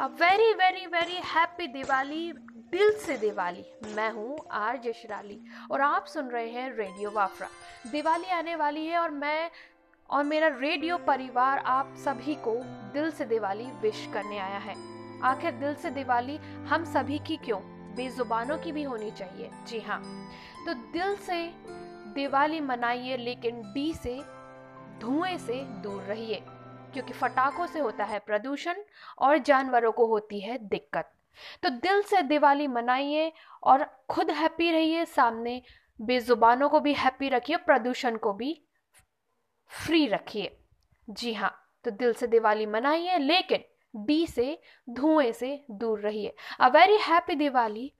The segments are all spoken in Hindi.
A very very very happy Diwali दिल से दिवाली। मैं हूँ आर जशराली और आप सुन रहे हैं रेडियो वाफरा। दिवाली आने वाली है और मैं और मेरा रेडियो परिवार आप सभी को दिल से दिवाली विश करने आया है। आखिर दिल से दिवाली हम सभी की क्यों? बेजुबानों की भी होनी चाहिए। जी हाँ। तो दिल से दिवाली मनाइए, लेकिन डी से, धुएँ से दूर रहिए। क्योंकि फटाखों से होता है प्रदूषण और जानवरों को होती है दिक्कत। तो दिल से दिवाली मनाइए और खुद हैप्पी रहिए, सामने बेजुबानों को भी हैप्पी रखिए, प्रदूषण को भी फ्री रखिए। जी हाँ तो दिल से दिवाली मनाइए, लेकिन डी से, धुएँ से दूर रहिए। A very happy Diwali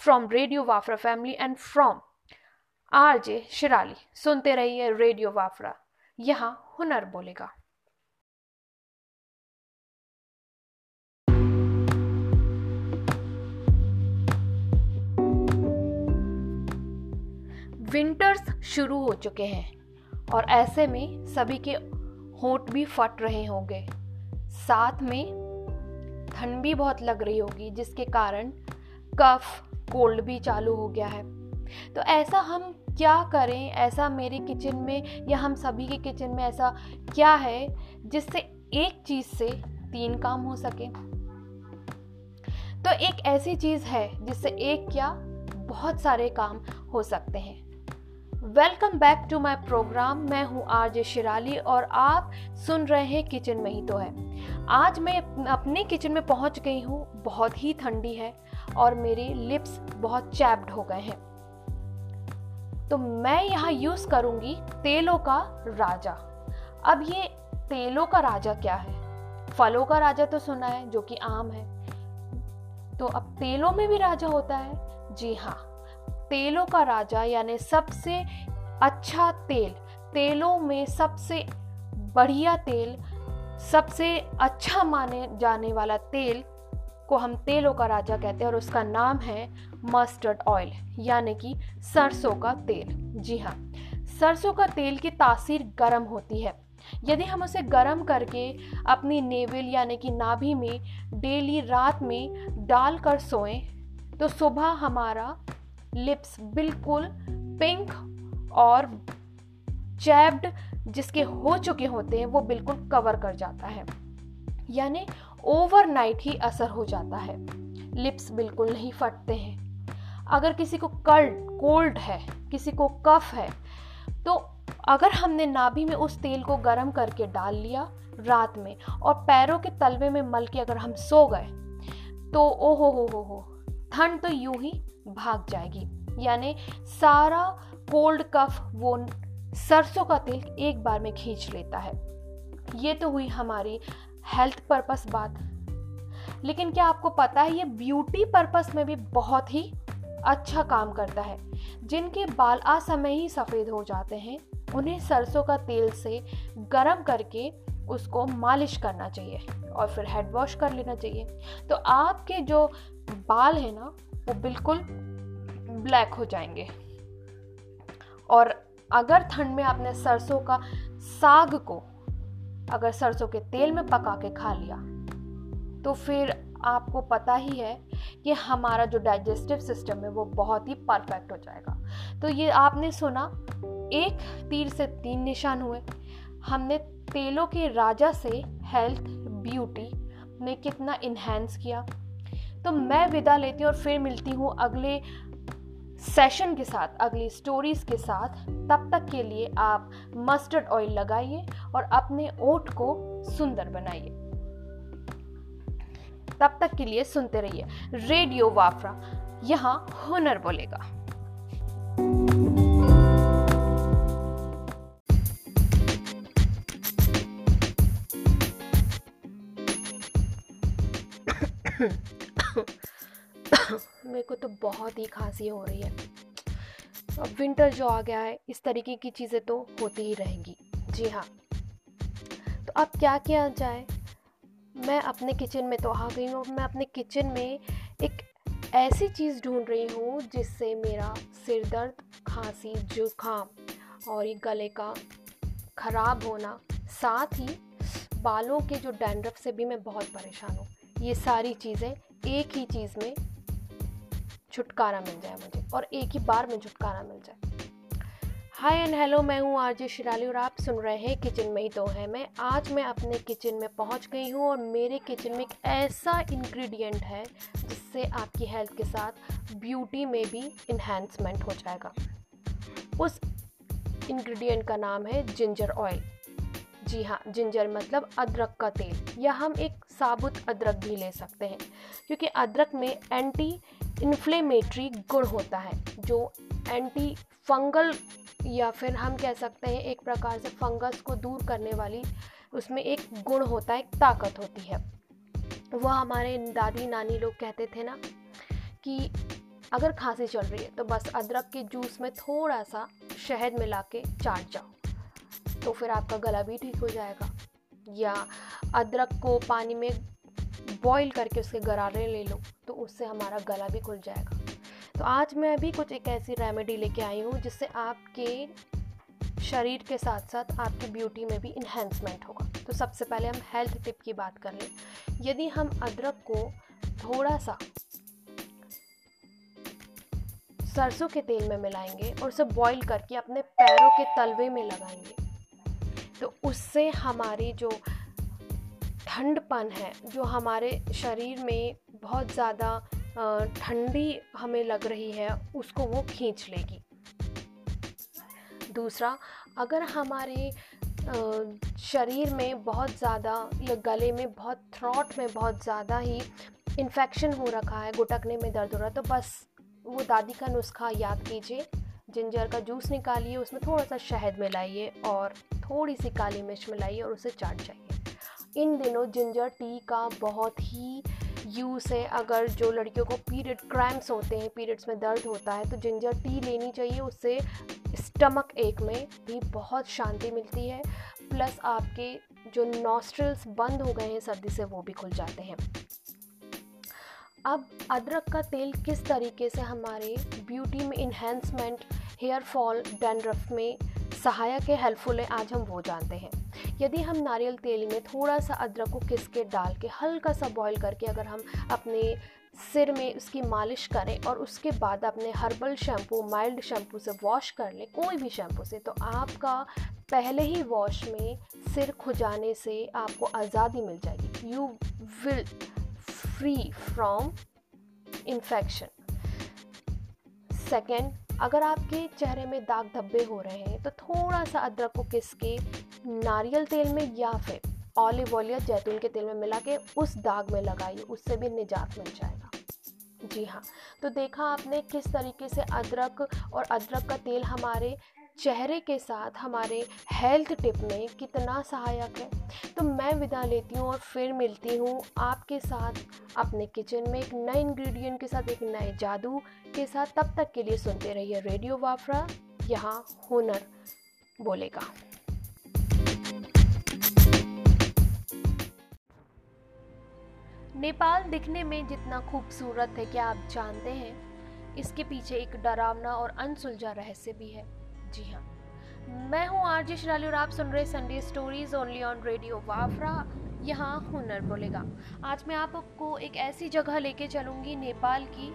from radio Wafra family and from R J Shirali सुनते रहिए रेडियो वाफरा यहाँ हुनर बोलेगा। विंटर्स शुरू हो चुके हैं और ऐसे में सभी के होंठ भी फट रहे होंगे। साथ में ठंड भी बहुत लग रही होगी, जिसके कारण कफ, कोल्ड भी चालू हो गया है। तो ऐसा हम क्या करें? ऐसा मेरे किचन में या हम सभी के किचन में ऐसा क्या है जिससे एक चीज़ से तीन काम हो सके? तो एक ऐसी चीज़ है जिससे एक क्या बहुत सारे काम हो सकते हैं। Welcome back to my program मैं हूँ आरजे शिराली और आप सुन रहे हैं किचन में ही तो है। आज मैं अपने किचन में पहुँच गई हूँ। बहुत ही ठंडी है और मेरे लिप्स बहुत चैप्ड हो गए हैं। तो मैं यहाँ यूज़ करूँगी तेलों का राजा। अब ये तेलों का राजा क्या है? फलों का राजा तो सुना है, जो कि आम है। तो अब तेलों में भी राजा होता है? जी हाँ। तेलों का राजा, यानी सबसे अच्छा तेल, तेलों में सबसे बढ़िया तेल, सबसे अच्छा माने जाने वाला तेल को हम तेलों का राजा कहते हैं, और उसका नाम है मस्टर्ड ऑयल यानी कि सरसों का तेल। जी हाँ सरसों का तेल की तासीर गर्म होती है। यदि हम उसे गर्म करके अपनी नेवल, यानी कि नाभि में डेली रात में डालकर सोएँ तो सुबह हमारा लिप्स बिल्कुल पिंक और चैप्ड जिसके हो चुके होते हैं, वो बिल्कुल कवर कर जाता है। यानी ओवरनाइट ही असर हो जाता है। लिप्स बिल्कुल नहीं फटते हैं। अगर किसी को कल्ड कोल्ड है, किसी को कफ है तो अगर हमने नाभि में उस तेल को गर्म करके डाल लिया रात में और पैरों के तलवे में मल के अगर हम सो गए तो ओ हो हो हो हो, ठंड तो यूँ ही भाग जाएगी। यानी सारा कोल्ड कफ वो सरसों का तेल एक बार में खींच लेता है। ये तो हुई हमारी हेल्थ पर्पस बात। लेकिन क्या आपको पता है, ये ब्यूटी पर्पस में भी बहुत ही अच्छा काम करता है। जिनके बाल असमय ही सफ़ेद हो जाते हैं, उन्हें सरसों का तेल से गरम करके उसको मालिश करना चाहिए और फिर हेड वॉश कर लेना चाहिए। तो आपके जो बाल है ना वो बिल्कुल ब्लैक हो जाएँगे। और अगर ठंड में आपने सरसों का साग को अगर सरसों के तेल में पका के खा लिया तो फिर आपको पता ही है कि हमारा जो डाइजेस्टिव सिस्टम है वो बहुत ही परफेक्ट हो जाएगा। तो ये आपने सुना, एक तीर से तीन निशान हुए। हमने तेलों के राजा से हेल्थ ब्यूटी ने कितना इन्हेंस किया। तो मैं विदा लेती हूँ और फिर मिलती हूँ अगले सेशन के साथ, अगली स्टोरीज के साथ। तब तक के लिए आप मस्टर्ड ऑयल लगाइए और अपने ओठ को सुंदर बनाइए। तब तक के लिए सुनते रहिए रेडियो वाफरा यहाँ हुनर बोलेगा। मेरे को तो बहुत ही खांसी हो रही है। अब विंटर जो आ गया है, इस तरीके की चीज़ें तो होती ही रहेंगी। जी हाँ। तो अब क्या किया जाए? मैं अपने किचन में तो आ गई हूँ। मैं अपने किचन में एक ऐसी चीज़ ढूंढ रही हूँ, जिससे मेरा सिर दर्द, खांसी, जुकाम और ये गले का ख़राब होना, साथ ही बालों के जो डैंड्रफ से भी मैं बहुत परेशान हूँ। ये सारी चीज़ें एक ही चीज़ में छुटकारा मिल जाए मुझे और एक ही बार में छुटकारा मिल जाए। हाय एंड हेलो मैं हूँ आरजे शिराली और आप सुन रहे हैं किचन में ही तो है मैं। आज मैं अपने किचन में पहुँच गई हूँ और मेरे किचन में एक ऐसा इंग्रेडिएंट है जिससे आपकी हेल्थ के साथ ब्यूटी में भी इन्हेंसमेंट हो जाएगा। उस इंग्रेडिएंट का नाम है जिंजर ऑयल जी हाँ जिंजर मतलब अदरक का तेल, या हम एक साबुत अदरक भी ले सकते हैं, क्योंकि अदरक में एंटी इन्फ्लेमेटरी गुण होता है, जो एंटी फंगल या फिर हम कह सकते हैं एक प्रकार से फंगस को दूर करने वाली, उसमें एक गुण होता है, एक ताकत होती है। वह हमारे दादी नानी लोग कहते थे ना, कि अगर खांसी चल रही है तो बस अदरक के जूस में थोड़ा सा शहद मिला के चाट जाओ। तो फिर आपका गला भी ठीक हो जाएगा। या अदरक को पानी में बॉईल करके उसके गरारे ले लो तो उससे हमारा गला भी खुल जाएगा। तो आज मैं भी कुछ एक ऐसी रेमेडी लेके आई हूँ, जिससे आपके शरीर के साथ साथ आपकी ब्यूटी में भी इन्हेंसमेंट होगा। तो सबसे पहले हम हेल्थ टिप की बात कर लें। यदि हम अदरक को थोड़ा सा सरसों के तेल में मिलाएँगे और उसे बॉईल करके अपने पैरों के तलवे में लगाएँगे तो उससे हमारी जो ठंडपन है, जो हमारे शरीर में बहुत ज़्यादा ठंडी हमें लग रही है, उसको वो खींच लेगी। दूसरा, अगर हमारे शरीर में बहुत ज़्यादा या गले में बहुत, थ्रॉट में बहुत ज़्यादा ही इन्फेक्शन हो रखा है, गुटकने में दर्द हो रहा है तो बस वो दादी का नुस्खा याद कीजिए। जिंजर का जूस निकालिए, उसमें थोड़ा सा शहद मिलाइए और थोड़ी सी काली मिर्च मिलाइए और उसे चाट जाइए। इन दिनों जिंजर टी का बहुत ही यूज़ है। अगर जो लड़कियों को पीरियड क्रैम्प्स होते हैं, पीरियड्स में दर्द होता है तो जिंजर टी लेनी चाहिए। उससे स्टमक एक में भी बहुत शांति मिलती है। प्लस आपके जो नॉस्ट्रल्स बंद हो गए हैं सर्दी से, वो भी खुल जाते हैं। अब अदरक का तेल किस तरीके से हमारे ब्यूटी में इन्हेंसमेंट हेयर फॉल डैंड्रफ में सहायक है, हेल्पफुल है, आज हम वो जानते हैं। यदि हम नारियल तेल में थोड़ा सा अदरक को किस के डाल के हल्का सा बॉईल करके अगर हम अपने सिर में उसकी मालिश करें और उसके बाद अपने हर्बल शैम्पू माइल्ड शैम्पू से वॉश कर लें, कोई भी शैम्पू से तो आपका पहले ही वॉश में सिर खुजाने से आपको आज़ादी मिल जाएगी। You will free from infection second अगर आपके चेहरे में दाग धब्बे हो रहे हैं तो थोड़ा सा अदरक को किस के, नारियल तेल में या फिर ऑलिव ऑयल या जैतून के तेल में मिला के उस दाग में लगाइए, उससे भी निजात मिल जाएगा। जी हाँ तो देखा आपने किस तरीके से अदरक और अदरक का तेल हमारे चेहरे के साथ हमारे हेल्थ टिप में कितना सहायक है। तो मैं विदा लेती हूँ और फिर मिलती हूँ आपके साथ अपने किचन में एक नए इंग्रेडिएंट के साथ, एक नए जादू के साथ। तब तक के लिए सुनते रहिए रेडियो वाफरा यहाँ हुनर बोलेगा। नेपाल दिखने में जितना खूबसूरत है क्या आप जानते हैं? इसके पीछे एक डरावना और अनसुलझा रहस्य भी है। जी हाँ। मैं हूँ आरजे शिराली और आप सुन रहे Sunday stories only on radio Wafra यहाँ हुनर बोलेगा। आज मैं आपको एक ऐसी जगह लेके चलूँगी नेपाल की,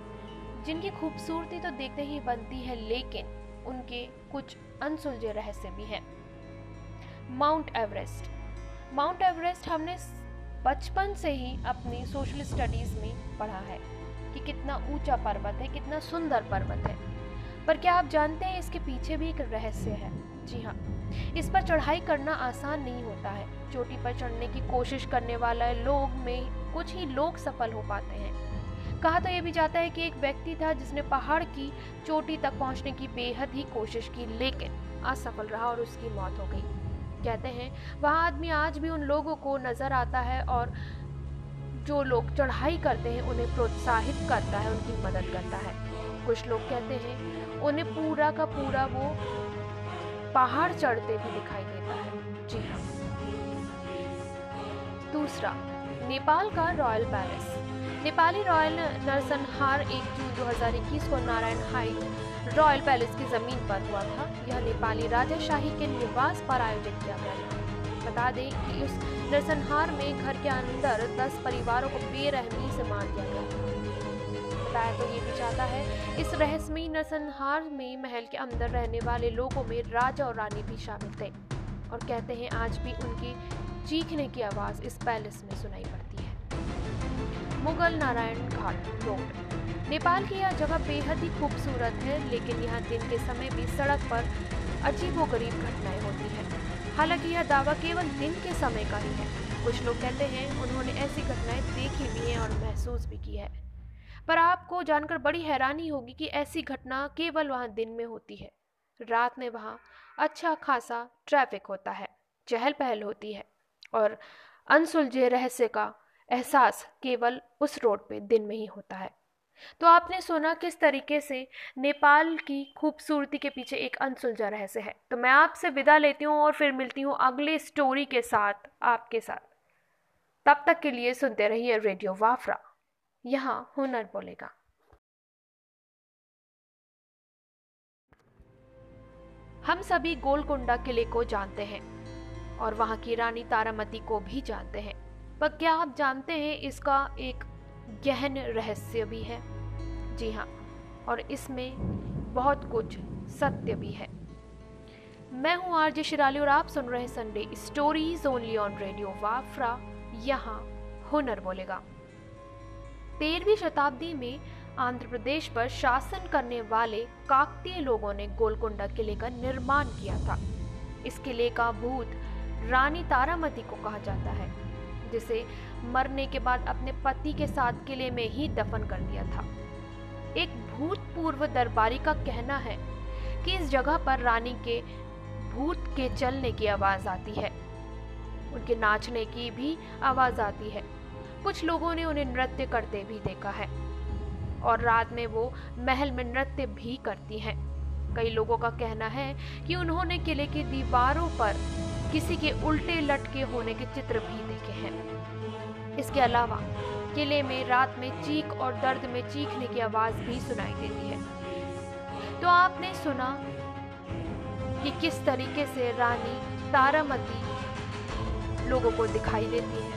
जिनकी खूबसूरती तो देखते ही बनती है, लेकिन उनके कुछ अनसुलझे रहस्य भी हैं। माउंट एवरेस्ट माउंट एवरेस्ट हमने बचपन से ही अपनी सोशल स्टडीज़ में पढ़ा है कि कितना ऊँचा पर्वत है, कितना सुंदर पर्वत है। पर क्या आप जानते हैं इसके पीछे भी एक रहस्य है? जी हाँ। इस पर चढ़ाई करना आसान नहीं होता है। चोटी पर चढ़ने की कोशिश करने वाला लोग में कुछ ही लोग सफल हो पाते हैं। कहा तो यह भी जाता है कि एक व्यक्ति था जिसने पहाड़ की चोटी तक पहुँचने की बेहद ही कोशिश की, लेकिन असफल रहा और उसकी मौत हो गई। कहते हैं, वहाँ आदमी आज भी उन लोगों को नज़र आता है और जो लोग चढ़ाई करते हैं उन्हें प्रोत्साहित करता है, उनकी मदद करता है। कुछ लोग कहते हैं उन्हें पूरा का पूरा वो पहाड़ चढ़ते भी दिखाई देता है। जी हाँ। दूसरा, नेपाल का रॉयल पैलेस। नेपाली रॉयल नरसंहार एक जून 2021 को नारायण हाइट रॉयल पैलेस की ज़मीन पर हुआ था। यह नेपाली राजाशाही के निवास पर आयोजित किया गया था। बता दें कि उस नरसंहार में घर के अंदर दस परिवारों को बेरहमी से मार दिया गया था। बताया तो ये भी चाहता है। इस रहस्यमयी नरसंहार में महल के अंदर रहने वाले लोगों में राजा और रानी भी शामिल थे और कहते हैं, आज भी उनकी चीखने की आवाज़ इस पैलेस में सुनाई पड़ती है। मुगल नारायण घाट रोड नेपाल की यह जगह बेहद ही खूबसूरत है, लेकिन यहाँ दिन के समय भी सड़क पर अजीबोगरीब घटनाएँ होती हैं। हालाँकि यह दावा केवल दिन के समय का ही है। कुछ लोग कहते हैं, उन्होंने ऐसी घटनाएँ देखी भी हैं और महसूस भी की है। पर आपको जानकर बड़ी हैरानी होगी कि ऐसी घटना केवल वहाँ दिन में होती है। रात में वहाँ अच्छा खासा ट्रैफ़िक होता है चहल पहल होती है और अनसुलझे रहस्य का एहसास केवल उस रोड पे दिन में ही होता है। तो आपने सुना किस तरीके से नेपाल की खूबसूरती के पीछे एक अनसुलझा रहस्य है। तो मैं आपसे विदा लेती हूँ और फिर मिलती हूँ अगले स्टोरी के साथ आपके साथ। तब तक के लिए सुनते रहिए रेडियो वाफरा यहाँ हुनर बोलेगा। हम सभी गोलकुंडा किले को जानते हैं और वहाँ की रानी तारामती को भी जानते हैं। पर क्या आप जानते हैं इसका एक गहन रहस्य भी है? जी हाँ और इसमें बहुत कुछ सत्य भी है। मैं हूँ आरजे शिराली और आप सुन रहे हैं Sunday stories only on radio Wafra यहाँ हुनर बोलेगा। तेरहवीं शताब्दी में आंध्र प्रदेश पर शासन करने वाले काकतीय लोगों ने गोलकोंडा किले का निर्माण किया था। इस किले का भूत रानी तारामती को कहा जाता है, जिसे मरने के बाद अपने पति के साथ किले में ही दफन कर दिया था। एक भूतपूर्व दरबारी का कहना है कि इस जगह पर रानी के भूत के चलने की आवाज़ आती है। उनके नाचने की भी आवाज़ आती है। कुछ लोगों ने उन्हें नृत्य करते भी देखा है। और रात में वो महल में नृत्य भी करती हैं। कई लोगों का कहना है कि उन्होंने किले की दीवारों पर किसी के उल्टे लटके होने के चित्र भी देखे हैं। इसके अलावा किले में रात में चीख और दर्द में चीखने की आवाज़ भी सुनाई देती है। तो आपने सुना कि किस तरीके से रानी तारामती लोगों को दिखाई देती है?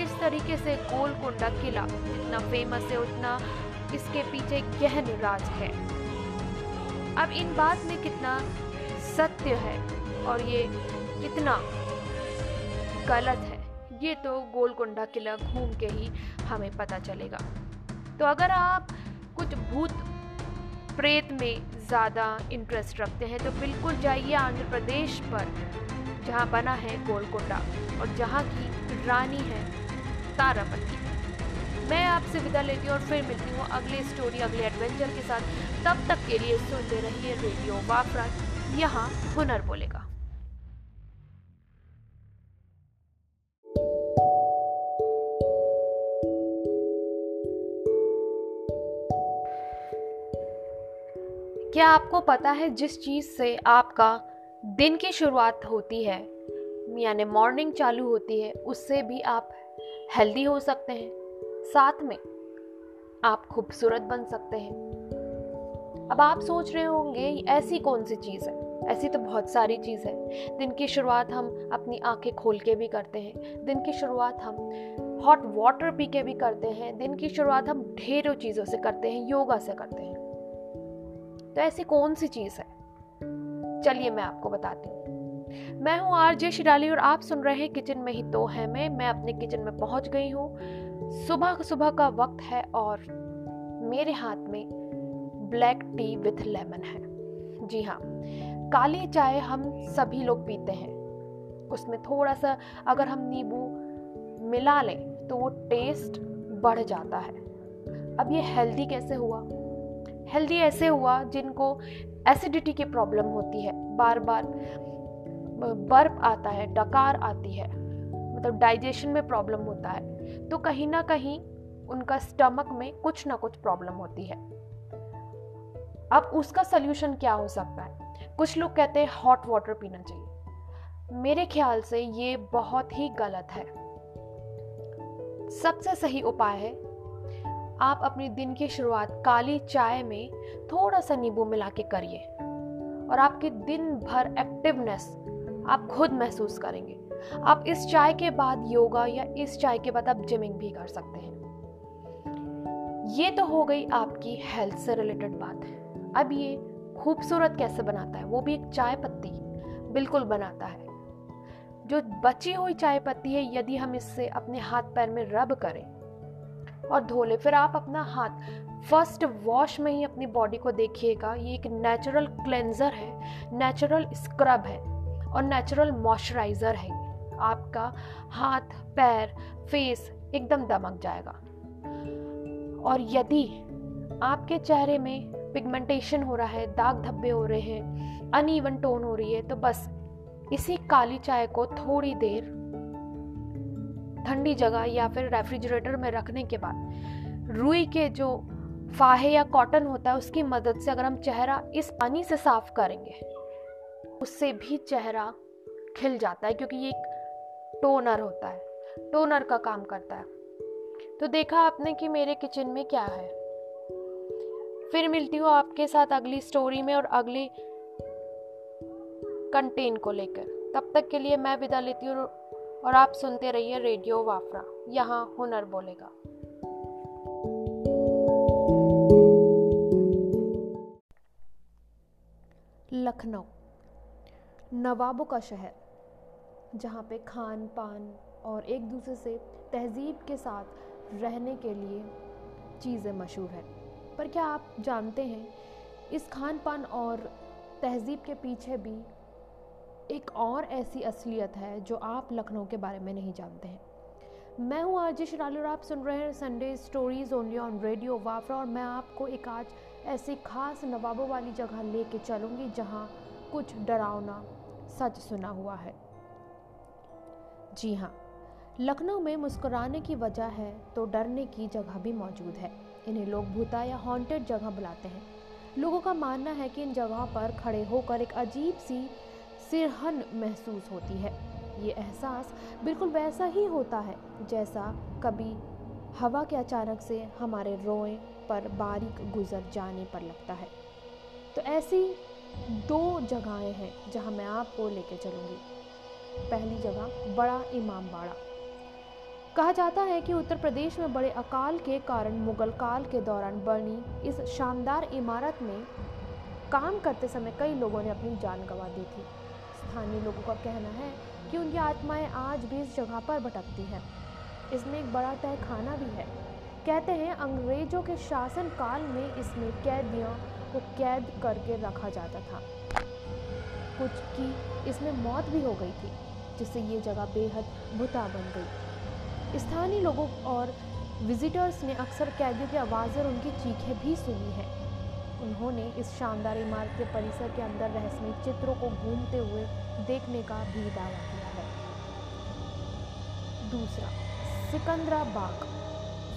किस तरीके से गोलकुंडा किला जितना फ़ेमस है, उतना इसके पीछे गहन राज है। अब इन बात में कितना सत्य है और ये कितना गलत है, ये तो गोलकुंडा किला घूम के ही हमें पता चलेगा। तो अगर आप कुछ भूत प्रेत में ज़्यादा इंटरेस्ट रखते हैं तो बिल्कुल जाइए आंध्र प्रदेश पर, जहाँ बना है गोलकुंडा और जहाँ की रानी है तारापति मैं आपसे विदा लेती हूँ और फिर मिलती हूँ अगले स्टोरी अगले एडवेंचर के साथ। तब तक के लिए सुनते रहिए रेडियो वापरा यहाँ हुनर बोलेगा। क्या आपको पता है जिस चीज़ से आपका दिन की शुरुआत होती है? यानी मॉर्निंग चालू होती है, उससे भी आप हेल्दी हो सकते हैं। साथ में आप खूबसूरत बन सकते हैं। अब आप सोच रहे होंगे, ऐसी कौन सी चीज़ है? ऐसी तो बहुत सारी चीज़ है। दिन की शुरुआत हम अपनी आँखें खोल के भी करते हैं। दिन की शुरुआत हम हॉट वाटर पी के भी करते हैं। दिन की शुरुआत हम ढेरों चीज़ों से करते हैं, योगा से करते हैं। तो ऐसी कौन सी चीज़ है? चलिए मैं आपको बताती हूँ। मैं हूँ आरजे शिराली और आप सुन रहे हैं किचन में ही तो है मैं। मैं अपने किचन में पहुँच गई हूँ। सुबह सुबह का वक्त है और मेरे हाथ में ब्लैक टी विथ लेमन है। जी हाँ काली चाय हम सभी लोग पीते हैं। उसमें थोड़ा सा अगर हम नींबू मिला लें तो वो टेस्ट बढ़ जाता है। अब ये हेल्दी कैसे हुआ? हेल्दी ऐसे हुआ जिनको एसिडिटी की प्रॉब्लम होती है। बार बार बर्फ़ आता है, डकार आती है मतलब डाइजेशन में प्रॉब्लम होता है तो कहीं ना कहीं उनका स्टमक में कुछ ना कुछ प्रॉब्लम होती है। अब उसका सल्यूशन क्या हो सकता है? कुछ लोग कहते हैं हॉट वाटर पीना चाहिए। मेरे ख्याल से ये बहुत ही गलत है। सबसे सही उपाय है, आप अपने दिन की शुरुआत काली चाय में थोड़ा सा नींबू मिला के करिए, और आपके दिन भर एक्टिवनेस आप खुद महसूस करेंगे। आप इस चाय के बाद योगा या इस चाय के बाद आप जिमिंग भी कर सकते हैं। ये तो हो गई आपकी हेल्थ से रिलेटेड बात। अब ये खूबसूरत कैसे बनाता है? वो भी एक चाय पत्ती बिल्कुल बनाता है। जो बची हुई चाय पत्ती है, यदि हम इससे अपने हाथ पैर में रब करें और धो ले फिर आप अपना हाथ फ़र्स्ट वॉश में ही अपनी बॉडी को देखिएगा। ये एक नेचुरल क्लेंजर है नेचुरल स्क्रब है। और नेचुरल मॉइस्चराइज़र है आपका हाथ, पैर फेस एकदम दमक जाएगा। और यदि आपके चेहरे में पिगमेंटेशन हो रहा है, दाग धब्बे हो रहे हैं अनइवन टोन हो रही है तो बस इसी काली चाय को थोड़ी देर ठंडी जगह या फिर रेफ्रिजरेटर में रखने के बाद रुई के जो फाहे या कॉटन होता है, उसकी मदद से अगर हम चेहरा इस पानी से साफ़ करेंगे उससे भी चेहरा खिल जाता है क्योंकि ये एक टोनर होता है, टोनर का काम करता है। तो देखा आपने कि मेरे किचन में क्या है? फिर मिलती हूँ आपके साथ अगली स्टोरी में और अगली कंटेन को लेकर। तब तक के लिए मैं विदा लेती हूँ और आप सुनते रहिए रेडियो वाफरा यहाँ हुनर बोलेगा। लखनऊ। नवाबों का शहर, जहाँ पे खान पान और एक दूसरे से तहजीब के साथ रहने के लिए चीज़ें मशहूर है। पर क्या आप जानते हैं, इस खान पान और तहज़ीब के पीछे भी एक और ऐसी असलियत है जो आप लखनऊ के बारे में नहीं जानते हैं? मैं हूँ आज शिराली और आप सुन रहे हैं Sunday stories only on radio Wafra और मैं आपको एक आज ऐसी खास नवाबों वाली जगह लेके चलूँगी जहाँ कुछ डरावना सच सुना हुआ है। जी हाँ लखनऊ में मुस्कुराने की वजह है तो डरने की जगह भी मौजूद है। इन्हें लोग भूता या हॉन्टेड जगह बुलाते हैं। लोगों का मानना है कि इन जगहों पर खड़े होकर एक अजीब सी सिरहन महसूस होती है। ये एहसास बिल्कुल वैसा ही होता है, जैसा कभी हवा के अचानक से हमारे रोए पर बारीक गुजर जाने पर लगता है। तो ऐसी दो जगहें हैं जहाँ मैं आपको लेके चलूँगी। पहली जगह बड़ा इमाम बाड़ा। कहा जाता है कि उत्तर प्रदेश में बड़े अकाल के कारण मुगल काल के दौरान बनी इस शानदार इमारत में काम करते समय कई लोगों ने अपनी जान गंवा दी थी। स्थानीय लोगों का कहना है कि उनकी आत्माएँ आज भी इस जगह पर भटकती हैं। इसमें एक बड़ा तहखाना भी है। कहते हैं, अंग्रेज़ों के शासन काल में इसमें कैदियों को कैद करके रखा जाता था। कुछ की इसमें मौत भी हो गई थी, जिससे ये जगह बेहद भुता बन गई। स्थानीय लोगों और विजिटर्स ने अक्सर कैदियों की आवाज़ और उनकी चीखें भी सुनी हैं। उन्होंने इस शानदार इमारत के परिसर के अंदर रहस्यमय चित्रों को घूमते हुए देखने का भी दावा किया है। दूसरा सिकंदरा बाग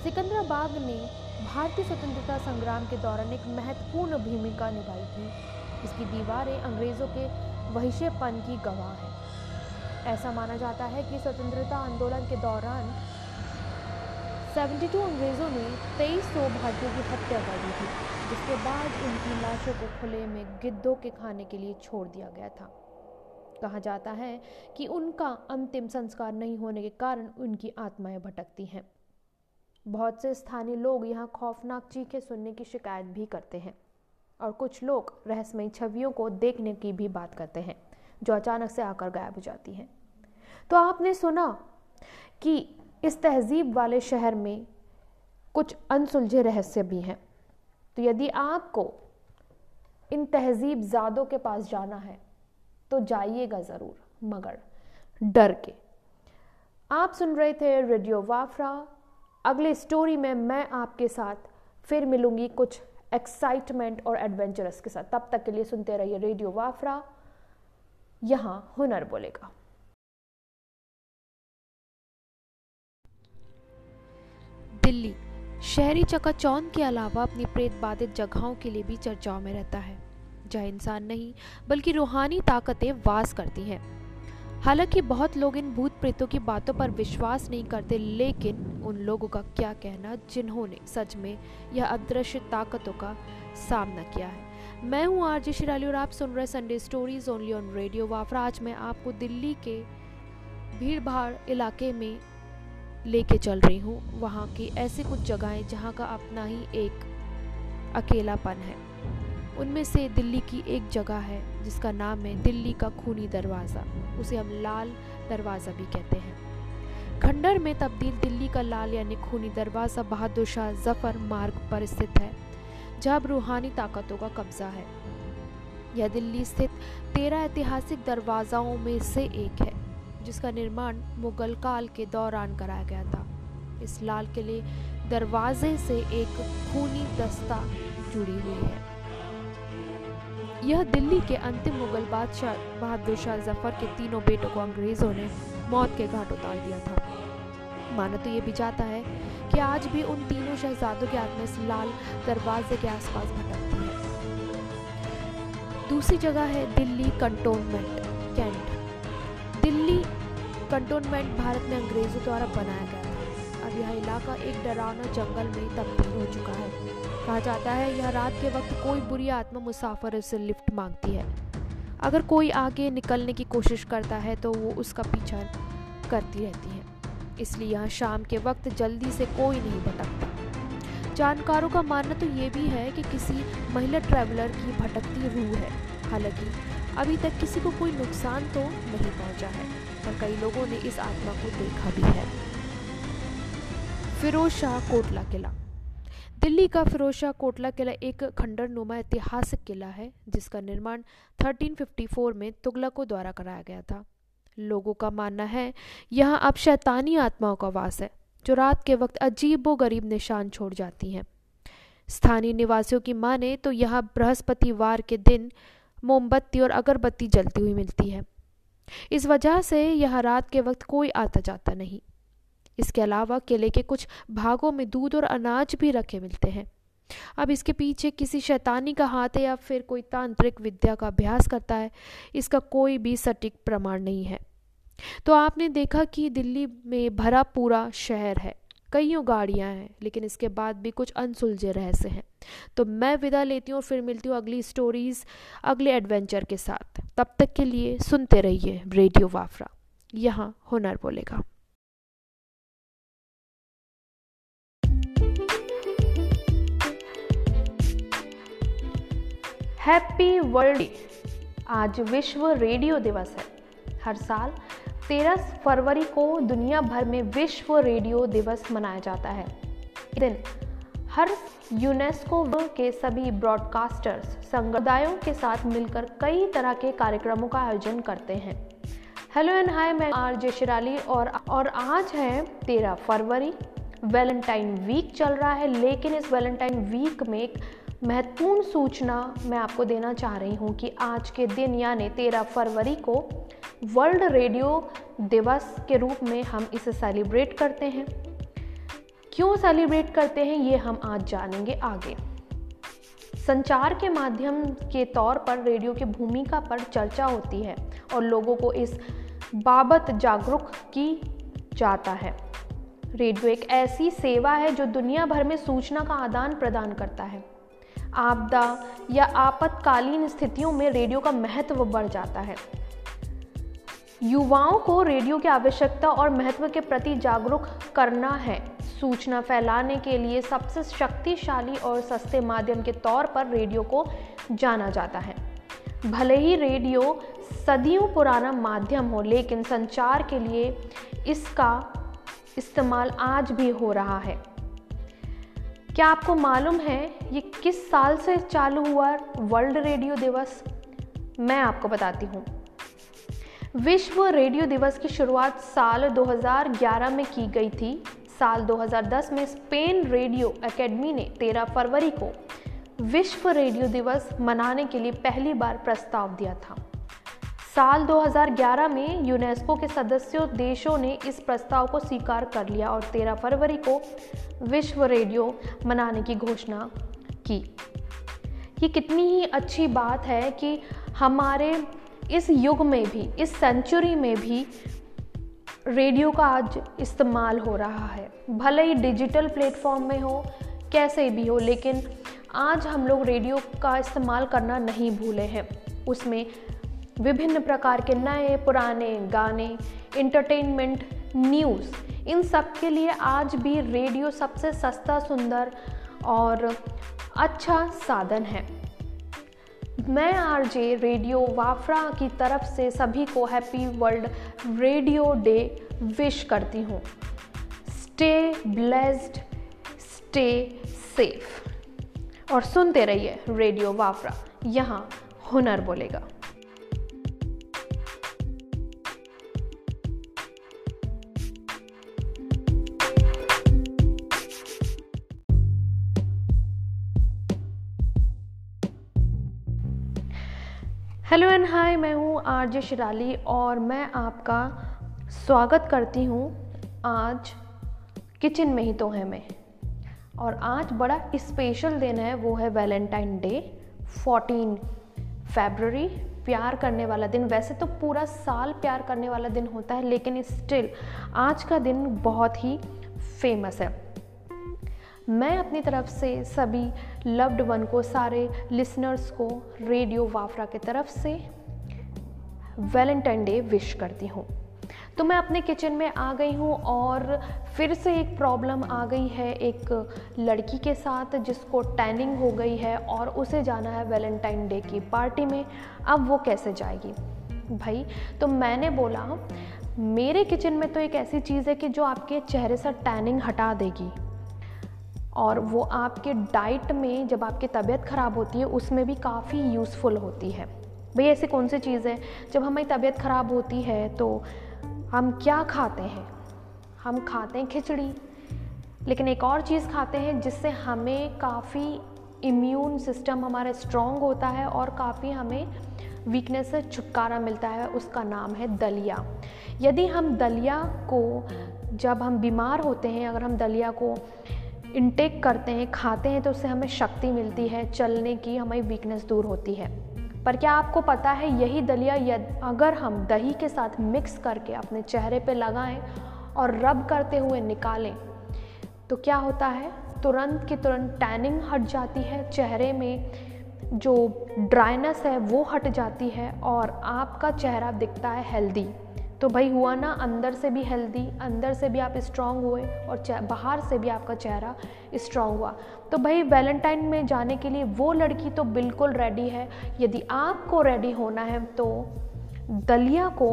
सिकंदरा बाग ने भारतीय स्वतंत्रता संग्राम के दौरान एक महत्वपूर्ण भूमिका निभाई थी। इसकी दीवारें अंग्रेज़ों के वहिशेपन की गवाह हैं। ऐसा माना जाता है कि स्वतंत्रता आंदोलन के दौरान 72 अंग्रेज़ों ने तेईस सौ भारतीयों की हत्या कर दी थी, जिसके बाद उनकी लाशों को खुले में गिद्धों के खाने के लिए छोड़ दिया गया था। कहा जाता है कि उनका अंतिम संस्कार नहीं होने के कारण उनकी आत्माएँ भटकती हैं। बहुत से स्थानीय लोग यहाँ खौफनाक चीखें सुनने की शिकायत भी करते हैं और कुछ लोग रहस्यमयी छवियों को देखने की भी बात करते हैं, जो अचानक से आकर गायब हो जाती हैं। तो आपने सुना कि इस तहजीब वाले शहर में कुछ अनसुलझे रहस्य भी हैं। तो यदि आपको इन तहजीब ज़ादों के पास जाना है तो जाइएगा ज़रूर, मगर डर के। आप सुन रहे थे रेडियो वाफरा अगले स्टोरी में मैं आपके साथ फिर मिलूँगी कुछ एक्साइटमेंट और एडवेंचरस के साथ। तब तक के लिए सुनते रहिए रेडियो वाफरा यहाँ हुनर बोलेगा। दिल्ली, शहरी चकाचौंध के अलावा अपनी प्रेत बाधित जगहों के लिए भी चर्चाओं में रहता है। जहाँ इंसान नहीं, बल्कि रूहानी ताकतें वास करती हैं। हालाँकि बहुत लोग इन भूत प्रेतों की बातों पर विश्वास नहीं करते, लेकिन उन लोगों का क्या कहना जिन्होंने सच में यह अदृश्य ताकतों का सामना किया है? मैं हूँ आरजे शिराली और आप सुन रहे Sunday stories only on radio Wafra. आज मैं आपको दिल्ली के भीड़ भाड़ इलाके में लेके चल रही हूँ। वहाँ की ऐसे कुछ जगहें जहाँ का अपना ही एक अकेलापन है। उनमें से दिल्ली की एक जगह है, जिसका नाम है दिल्ली का खूनी दरवाज़ा। उसे हम लाल दरवाज़ा भी कहते हैं। खंडर में तब्दील दिल्ली का लाल यानी खूनी दरवाज़ा बहादुर शाह ज़फ़र मार्ग पर स्थित है, जहाँ रूहानी ताकतों का कब्जा है। यह दिल्ली स्थित तेरह ऐतिहासिक दरवाज़ाओं में से एक है, जिसका निर्माण मुगल काल के दौरान कराया गया था। इस लाल किले दरवाजे से एक खूनी दस्ता जुड़ी हुई है। यह दिल्ली के अंतिम मुगल बादशाह बहादुर शाह ज़फ़र के तीनों बेटों को अंग्रेज़ों ने मौत के घाट उतार दिया था। माना तो ये भी जाता है कि आज भी उन तीनों शहजादों की आत्मा लाल दरवाजे के आसपास भटकती है। दूसरी जगह है Delhi cantonment cantt. Delhi cantonment Bharat में अंग्रेज़ों द्वारा बनाया गया था। अब यह इलाका एक डरावना जंगल में तब्दील हो चुका है। कहा जाता है, यह रात के वक्त कोई बुरी आत्मा मुसाफिर से लिफ्ट मांगती है। अगर कोई आगे निकलने की कोशिश करता है तो वो उसका पीछा करती रहती है। इसलिए यहाँ शाम के वक्त जल्दी से कोई नहीं भटकता। जानकारों का मानना तो ये भी है कि किसी महिला ट्रैवलर की भटकती रूह है। हालाँकि, अभी तक किसी को कोई नुकसान तो नहीं पहुँचा है, पर कई लोगों ने इस आत्मा को देखा भी है। फिरोज शाह, कोटला किला। दिल्ली का फिरोज शाह कोटला किला एक खंडर नुमा ऐतिहासिक किला है, जिसका निर्माण 1354 में तुगलकों द्वारा कराया गया था। लोगों का मानना है, यहाँ अब शैतानी आत्माओं का वास है, जो रात के वक्त अजीब व गरीब निशान छोड़ जाती हैं। स्थानीय निवासियों की माने तो यहाँ बृहस्पतिवार के दिन मोमबत्ती और अगरबत्ती जलती हुई मिलती है। इस वजह से यह रात के वक्त कोई आता जाता नहीं। इसके अलावा किले के कुछ भागों में दूध और अनाज भी रखे मिलते हैं। अब इसके पीछे किसी शैतानी का हाथ है या फिर कोई तांत्रिक विद्या का अभ्यास करता है, इसका कोई भी सटीक प्रमाण नहीं है। तो आपने देखा कि दिल्ली में भरा पूरा शहर है। कईयों गाड़ियाँ हैं, लेकिन इसके बाद भी कुछ अनसुलझे रहस्य हैं। तो मैं विदा लेती हूँ और फिर मिलती हूँ अगली स्टोरीज अगले एडवेंचर के साथ। तब तक के लिए सुनते रहिए रेडियो वाफरा यहाँ हुनर बोलेगा। Happy world day. आज विश्व रेडियो दिवस है। हर साल 13 फरवरी को दुनिया भर में विश्व रेडियो दिवस मनाया जाता है। दिन हर यूनेस्को के सभी ब्रॉडकास्टर्स समुदायों के साथ मिलकर कई तरह के कार्यक्रमों का आयोजन करते हैं। हेलो एंड हाय, मैं आर जे शिराली और और आज है तेरह फरवरी। वैलेंटाइन वीक चल रहा है, लेकिन इस वैलेंटाइन वीक में महत्वपूर्ण सूचना मैं आपको देना चाह रही हूँ कि आज के दिन, यानी तेरह फरवरी को, वर्ल्ड रेडियो दिवस के रूप में हम इसे सेलिब्रेट करते हैं। क्यों सेलिब्रेट करते हैं, ये हम आज जानेंगे आगे। संचार के माध्यम के तौर पर रेडियो की भूमिका पर चर्चा होती है और लोगों को इस बाबत जागरूक की जाता है। रेडियो एक ऐसी सेवा है जो दुनिया भर में सूचना का आदान प्रदान करता है। आपदा या आपातकालीन स्थितियों में रेडियो का महत्व बढ़ जाता है। युवाओं को रेडियो की आवश्यकता और महत्व के प्रति जागरूक करना है। सूचना फैलाने के लिए सबसे शक्तिशाली और सस्ते माध्यम के तौर पर रेडियो को जाना जाता है। भले ही रेडियो सदियों पुराना माध्यम हो, लेकिन संचार के लिए इसका इस्तेमाल आज भी हो रहा है। क्या आपको मालूम है ये किस साल से चालू हुआ वर्ल्ड रेडियो दिवस? मैं आपको बताती हूँ। विश्व रेडियो दिवस की शुरुआत साल 2011 में की गई थी। साल 2010 में स्पेन रेडियो एकेडमी ने 13 फरवरी को विश्व रेडियो दिवस मनाने के लिए पहली बार प्रस्ताव दिया था। साल 2011 में यूनेस्को के सदस्यों देशों ने इस प्रस्ताव को स्वीकार कर लिया और 13 फरवरी को विश्व रेडियो मनाने की घोषणा की। ये कितनी ही अच्छी बात है कि हमारे इस युग में भी, इस सेंचुरी में भी रेडियो का आज इस्तेमाल हो रहा है। भले ही डिजिटल प्लेटफॉर्म में हो, कैसे भी हो, लेकिन आज हम लोग रेडियो का इस्तेमाल करना नहीं भूले हैं। उसमें विभिन्न प्रकार के नए, पुराने गाने इंटरटेनमेंट न्यूज़ इन सब के लिए आज भी रेडियो सबसे सस्ता, सुंदर और अच्छा साधन है। मैं आरजे रेडियो वाफ्रा की तरफ़ से सभी को happy world radio day wish करती हूँ। स्टे ब्लेस्ड स्टे सेफ़ और सुनते रहिए रेडियो वाफ्रा। यहाँ हुनर बोलेगा। हेलो एंड हाय, मैं हूँ आरजे शिराली और मैं आपका स्वागत करती हूँ आज किचन में ही तो है मैं। और आज बड़ा स्पेशल दिन है, वो है वैलेंटाइन डे 14 फरवरी प्यार करने वाला दिन। वैसे तो पूरा साल प्यार करने वाला दिन होता है, लेकिन स्टिल आज का दिन बहुत ही फ़ेमस है। मैं अपनी तरफ़ से सभी लव्ड वन को, सारे लिसनर्स को रेडियो वाफरा के तरफ़ से वैलेंटाइन डे विश करती हूँ। तो मैं अपने किचन में आ गई हूँ और फिर से एक प्रॉब्लम आ गई है एक लड़की के साथ, जिसको टैनिंग हो गई है और उसे जाना है वैलेंटाइन डे की पार्टी में। अब वो कैसे जाएगी? भाई तो मैंने बोला, मेरे किचन में तो एक ऐसी चीज़ है कि जो आपके चेहरे से टैनिंग हटा देगी। और वो आपके डाइट में जब आपकी तबीयत ख़राब होती है, उसमें भी काफ़ी यूज़फुल होती है। भाई ऐसी कौन सी चीज़ है? जब हमारी तबीयत ख़राब होती है तो हम क्या खाते हैं? हम खाते हैं खिचड़ी। लेकिन एक और चीज़ खाते हैं, जिससे हमें काफ़ी इम्यून सिस्टम हमारा स्ट्रॉन्ग होता है और काफ़ी हमें वीकनेस से छुटकारा मिलता है, उसका नाम है दलिया। यदि हम दलिया को, जब हम बीमार होते हैं, अगर हम दलिया को इनटेक करते हैं, खाते हैं तो उससे हमें शक्ति मिलती है, चलने की हमारी वीकनेस दूर होती है। पर क्या आपको पता है, यही दलिया यद, अगर हम दही के साथ मिक्स करके अपने चेहरे पे लगाएँ और रब करते हुए निकालें तो क्या होता है? तुरंत की तुरंत टैनिंग हट जाती है, चेहरे में जो ड्राइनेस है वो हट जाती है और आपका चेहरा दिखता है हेल्दी तो भाई हुआ ना, अंदर से भी हेल्दी अंदर से भी आप स्ट्रांग हुए और बाहर से भी आपका चेहरा स्ट्रांग हुआ। तो भाई वैलेंटाइन में जाने के लिए वो लड़की तो बिल्कुल रेडी है। यदि आपको रेडी होना है तो दलिया को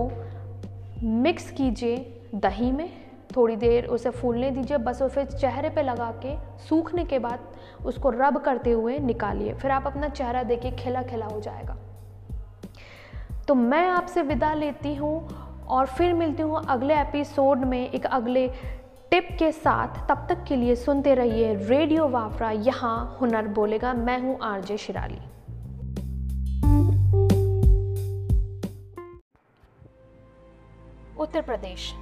मिक्स कीजिए दही में, थोड़ी देर उसे फूलने दीजिए, बस उसे चेहरे पे लगा के सूखने के बाद उसको रब करते हुए निकालिए। फिर आप अपना चेहरा देखिए खिला खिला हो जाएगा। तो मैं आपसे विदा लेती हूँ और फिर मिलती हूँ अगले एपिसोड में एक अगले टिप के साथ। तब तक के लिए सुनते रहिए रेडियो वाफरा यहाँ हुनर बोलेगा। मैं हूँ आरजे शिराली। उत्तर प्रदेश।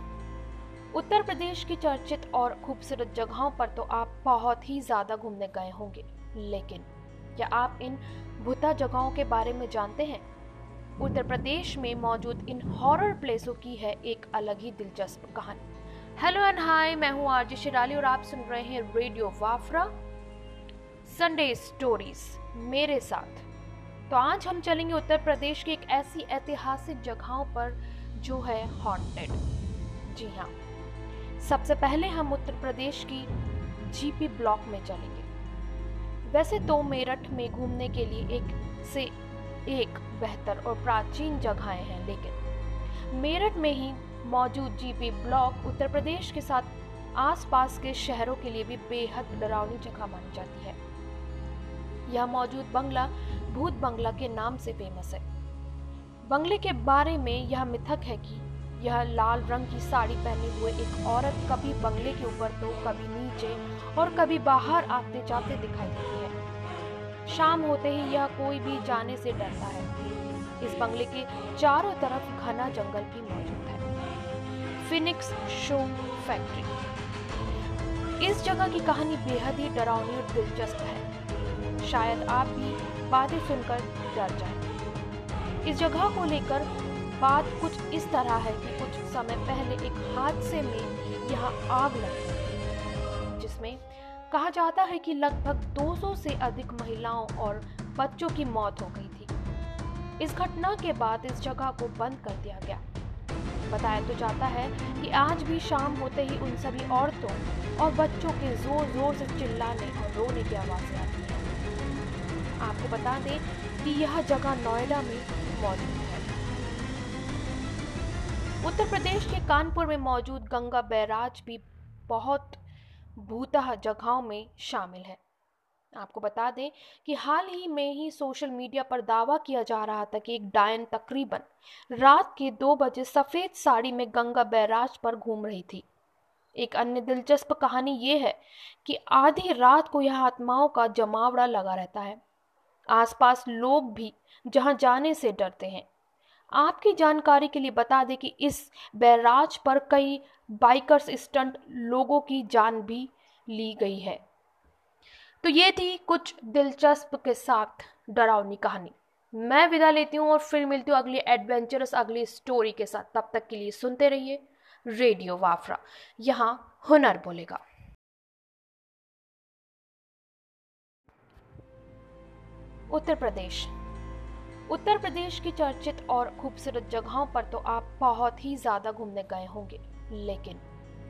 उत्तर प्रदेश की चर्चित और खूबसूरत जगहों पर तो आप बहुत ही ज़्यादा घूमने गए होंगे। लेकिन क्या आप इन भूता जगहों के बारे में जानते हैं? उत्तर प्रदेश में मौजूद इन हॉरर प्लेसों की है एक अलग ही दिलचस्प कहानी। हेलो एंड हाय मैं हूँ आरजे शिराली और आप सुन रहे हैं रेडियो वाफरा संडे स्टोरीज मेरे साथ। तो आज हम चलेंगे उत्तर प्रदेश की एक ऐसी ऐतिहासिक जगहों पर जो है हॉन्टेड जी हाँ सबसे पहले हम उत्तर प्रदेश की जीपी ब्लॉक में चलेंगे। वैसे तो मेरठ में घूमने के लिए एक से एक बेहतर और प्राचीन जगहें हैं, लेकिन मेरठ में ही मौजूद जीपी ब्लॉक उत्तर प्रदेश के साथ आसपास के शहरों के लिए भी बेहद डरावनी जगह मानी जाती है। यह मौजूद बंगला भूत बंगला के नाम से फ़ेमस है। बंगले के बारे में यह मिथक है कि यह लाल रंग की साड़ी पहने हुए एक औरत कभी बंगले के ऊपर तो कभी नीचे और कभी बाहर आते जाते दिखाई देती है। शाम होते ही यह कोई भी जाने से डरता है। इस बंगले के चारों तरफ़ घना जंगल भी मौजूद है। फिनिक्स शो फैक्ट्री इस जगह की कहानी बेहद ही डरावनी और दिलचस्प है। शायद आप भी बातें सुनकर डर जाएँ। इस जगह को लेकर बात कुछ इस तरह है कि कुछ समय पहले एक हादसे में यहाँ आग लगी। कहा जाता है कि लगभग 200 से अधिक महिलाओं और बच्चों की मौत हो गई थी। इस घटना के बाद इस जगह को बंद कर दिया गया। बताया तो जाता है कि आज भी शाम होते ही उन सभी औरतों और बच्चों के ज़ोर ज़ोर से चिल्लाने और रोने की आवाज़ें आती है। आपको बता दें कि यह जगह नोएडा में मौजूद है। उत्तर प्रदेश के कानपुर में मौजूद गंगा बैराज भी बहुत भूतः जगहों में शामिल है। आपको बता दें कि हाल ही में ही सोशल मीडिया पर दावा किया जा रहा था कि एक डायन तकरीबन रात के दो बजे सफ़ेद साड़ी में गंगा बैराज पर घूम रही थी। एक अन्य दिलचस्प कहानी ये है कि आधी रात को यह आत्माओं का जमावड़ा लगा रहता है। आसपास लोग भी जहाँ जाने से डरते हैं। आपकी जानकारी के लिए बता दें कि इस बैराज पर कई बाइकर्स, स्टंट लोगों की जान भी ली गई है। तो ये थी कुछ दिलचस्प के साथ डरावनी कहानी। मैं विदा लेती हूँ और फिर मिलती हूँ अगली एडवेंचरस अगली स्टोरी के साथ। तब तक के लिए सुनते रहिए रेडियो वाफरा यहाँ हुनर बोलेगा। उत्तर प्रदेश। उत्तर प्रदेश की चर्चित और खूबसूरत जगहों पर तो आप बहुत ही ज़्यादा घूमने गए होंगे। लेकिन,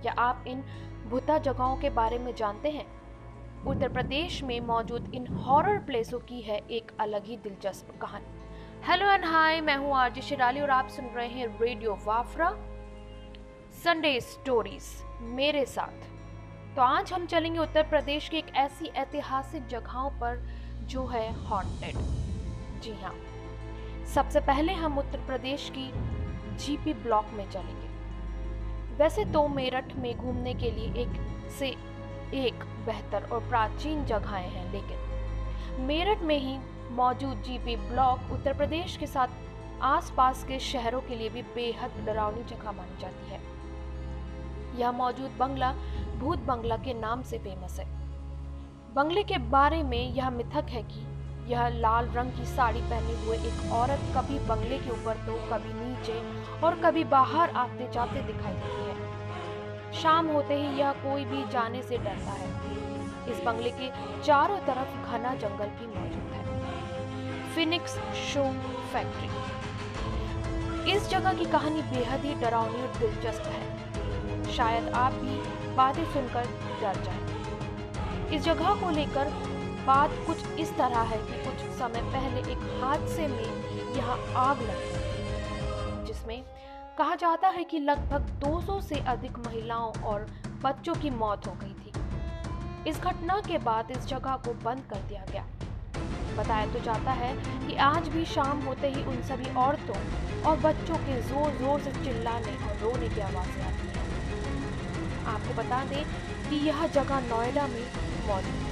क्या आप इन भूता जगहों के बारे में जानते हैं? उत्तर प्रदेश में मौजूद इन हॉरर प्लेसों की है एक अलग ही दिलचस्प कहानी। हेलो एंड हाय मैं हूँ आरजी शिराली और आप सुन रहे हैं रेडियो वाफरा संडे स्टोरीज मेरे साथ। तो आज हम चलेंगे उत्तर प्रदेश की एक ऐसी ऐतिहासिक जगहों पर जो है हॉन्टेड जी हाँ सबसे पहले हम उत्तर प्रदेश की जीपी ब्लॉक में चलेंगे। वैसे तो मेरठ में घूमने के लिए एक से एक बेहतर और प्राचीन जगहें हैं, लेकिन मेरठ में ही मौजूद जीपी ब्लॉक उत्तर प्रदेश के साथ आसपास के शहरों के लिए भी बेहद डरावनी जगह मानी जाती है। यह मौजूद बंगला भूत बंगला के नाम से फ़ेमस है। बंगले के बारे में यह मिथक है कि यह लाल रंग की साड़ी पहने हुए एक औरत कभी बंगले के ऊपर तो कभी नीचे और कभी बाहर आते जाते दिखाई देती है। शाम होते ही यह कोई भी जाने से डरता है। इस बंगले के चारों तरफ़ घना जंगल भी मौजूद है। फिनिक्स शो फैक्ट्री इस जगह की कहानी बेहद ही डरावनी और दिलचस्प है। शायद आप भी बातें सुनकर डर जाए। इस जगह को लेकर बात कुछ इस तरह है कि कुछ समय पहले एक हादसे में यहाँ आग लगी जिसमें कहा जाता है कि लगभग 200 से अधिक महिलाओं और बच्चों की मौत हो गई थी। इस घटना के बाद इस जगह को बंद कर दिया गया। बताया तो जाता है कि आज भी शाम होते ही उन सभी औरतों और बच्चों के ज़ोर ज़ोर से चिल्लाने और रोने की आवाज़ें आती हैं। आपको बता दें कि यह जगह नोएडा में मौजूद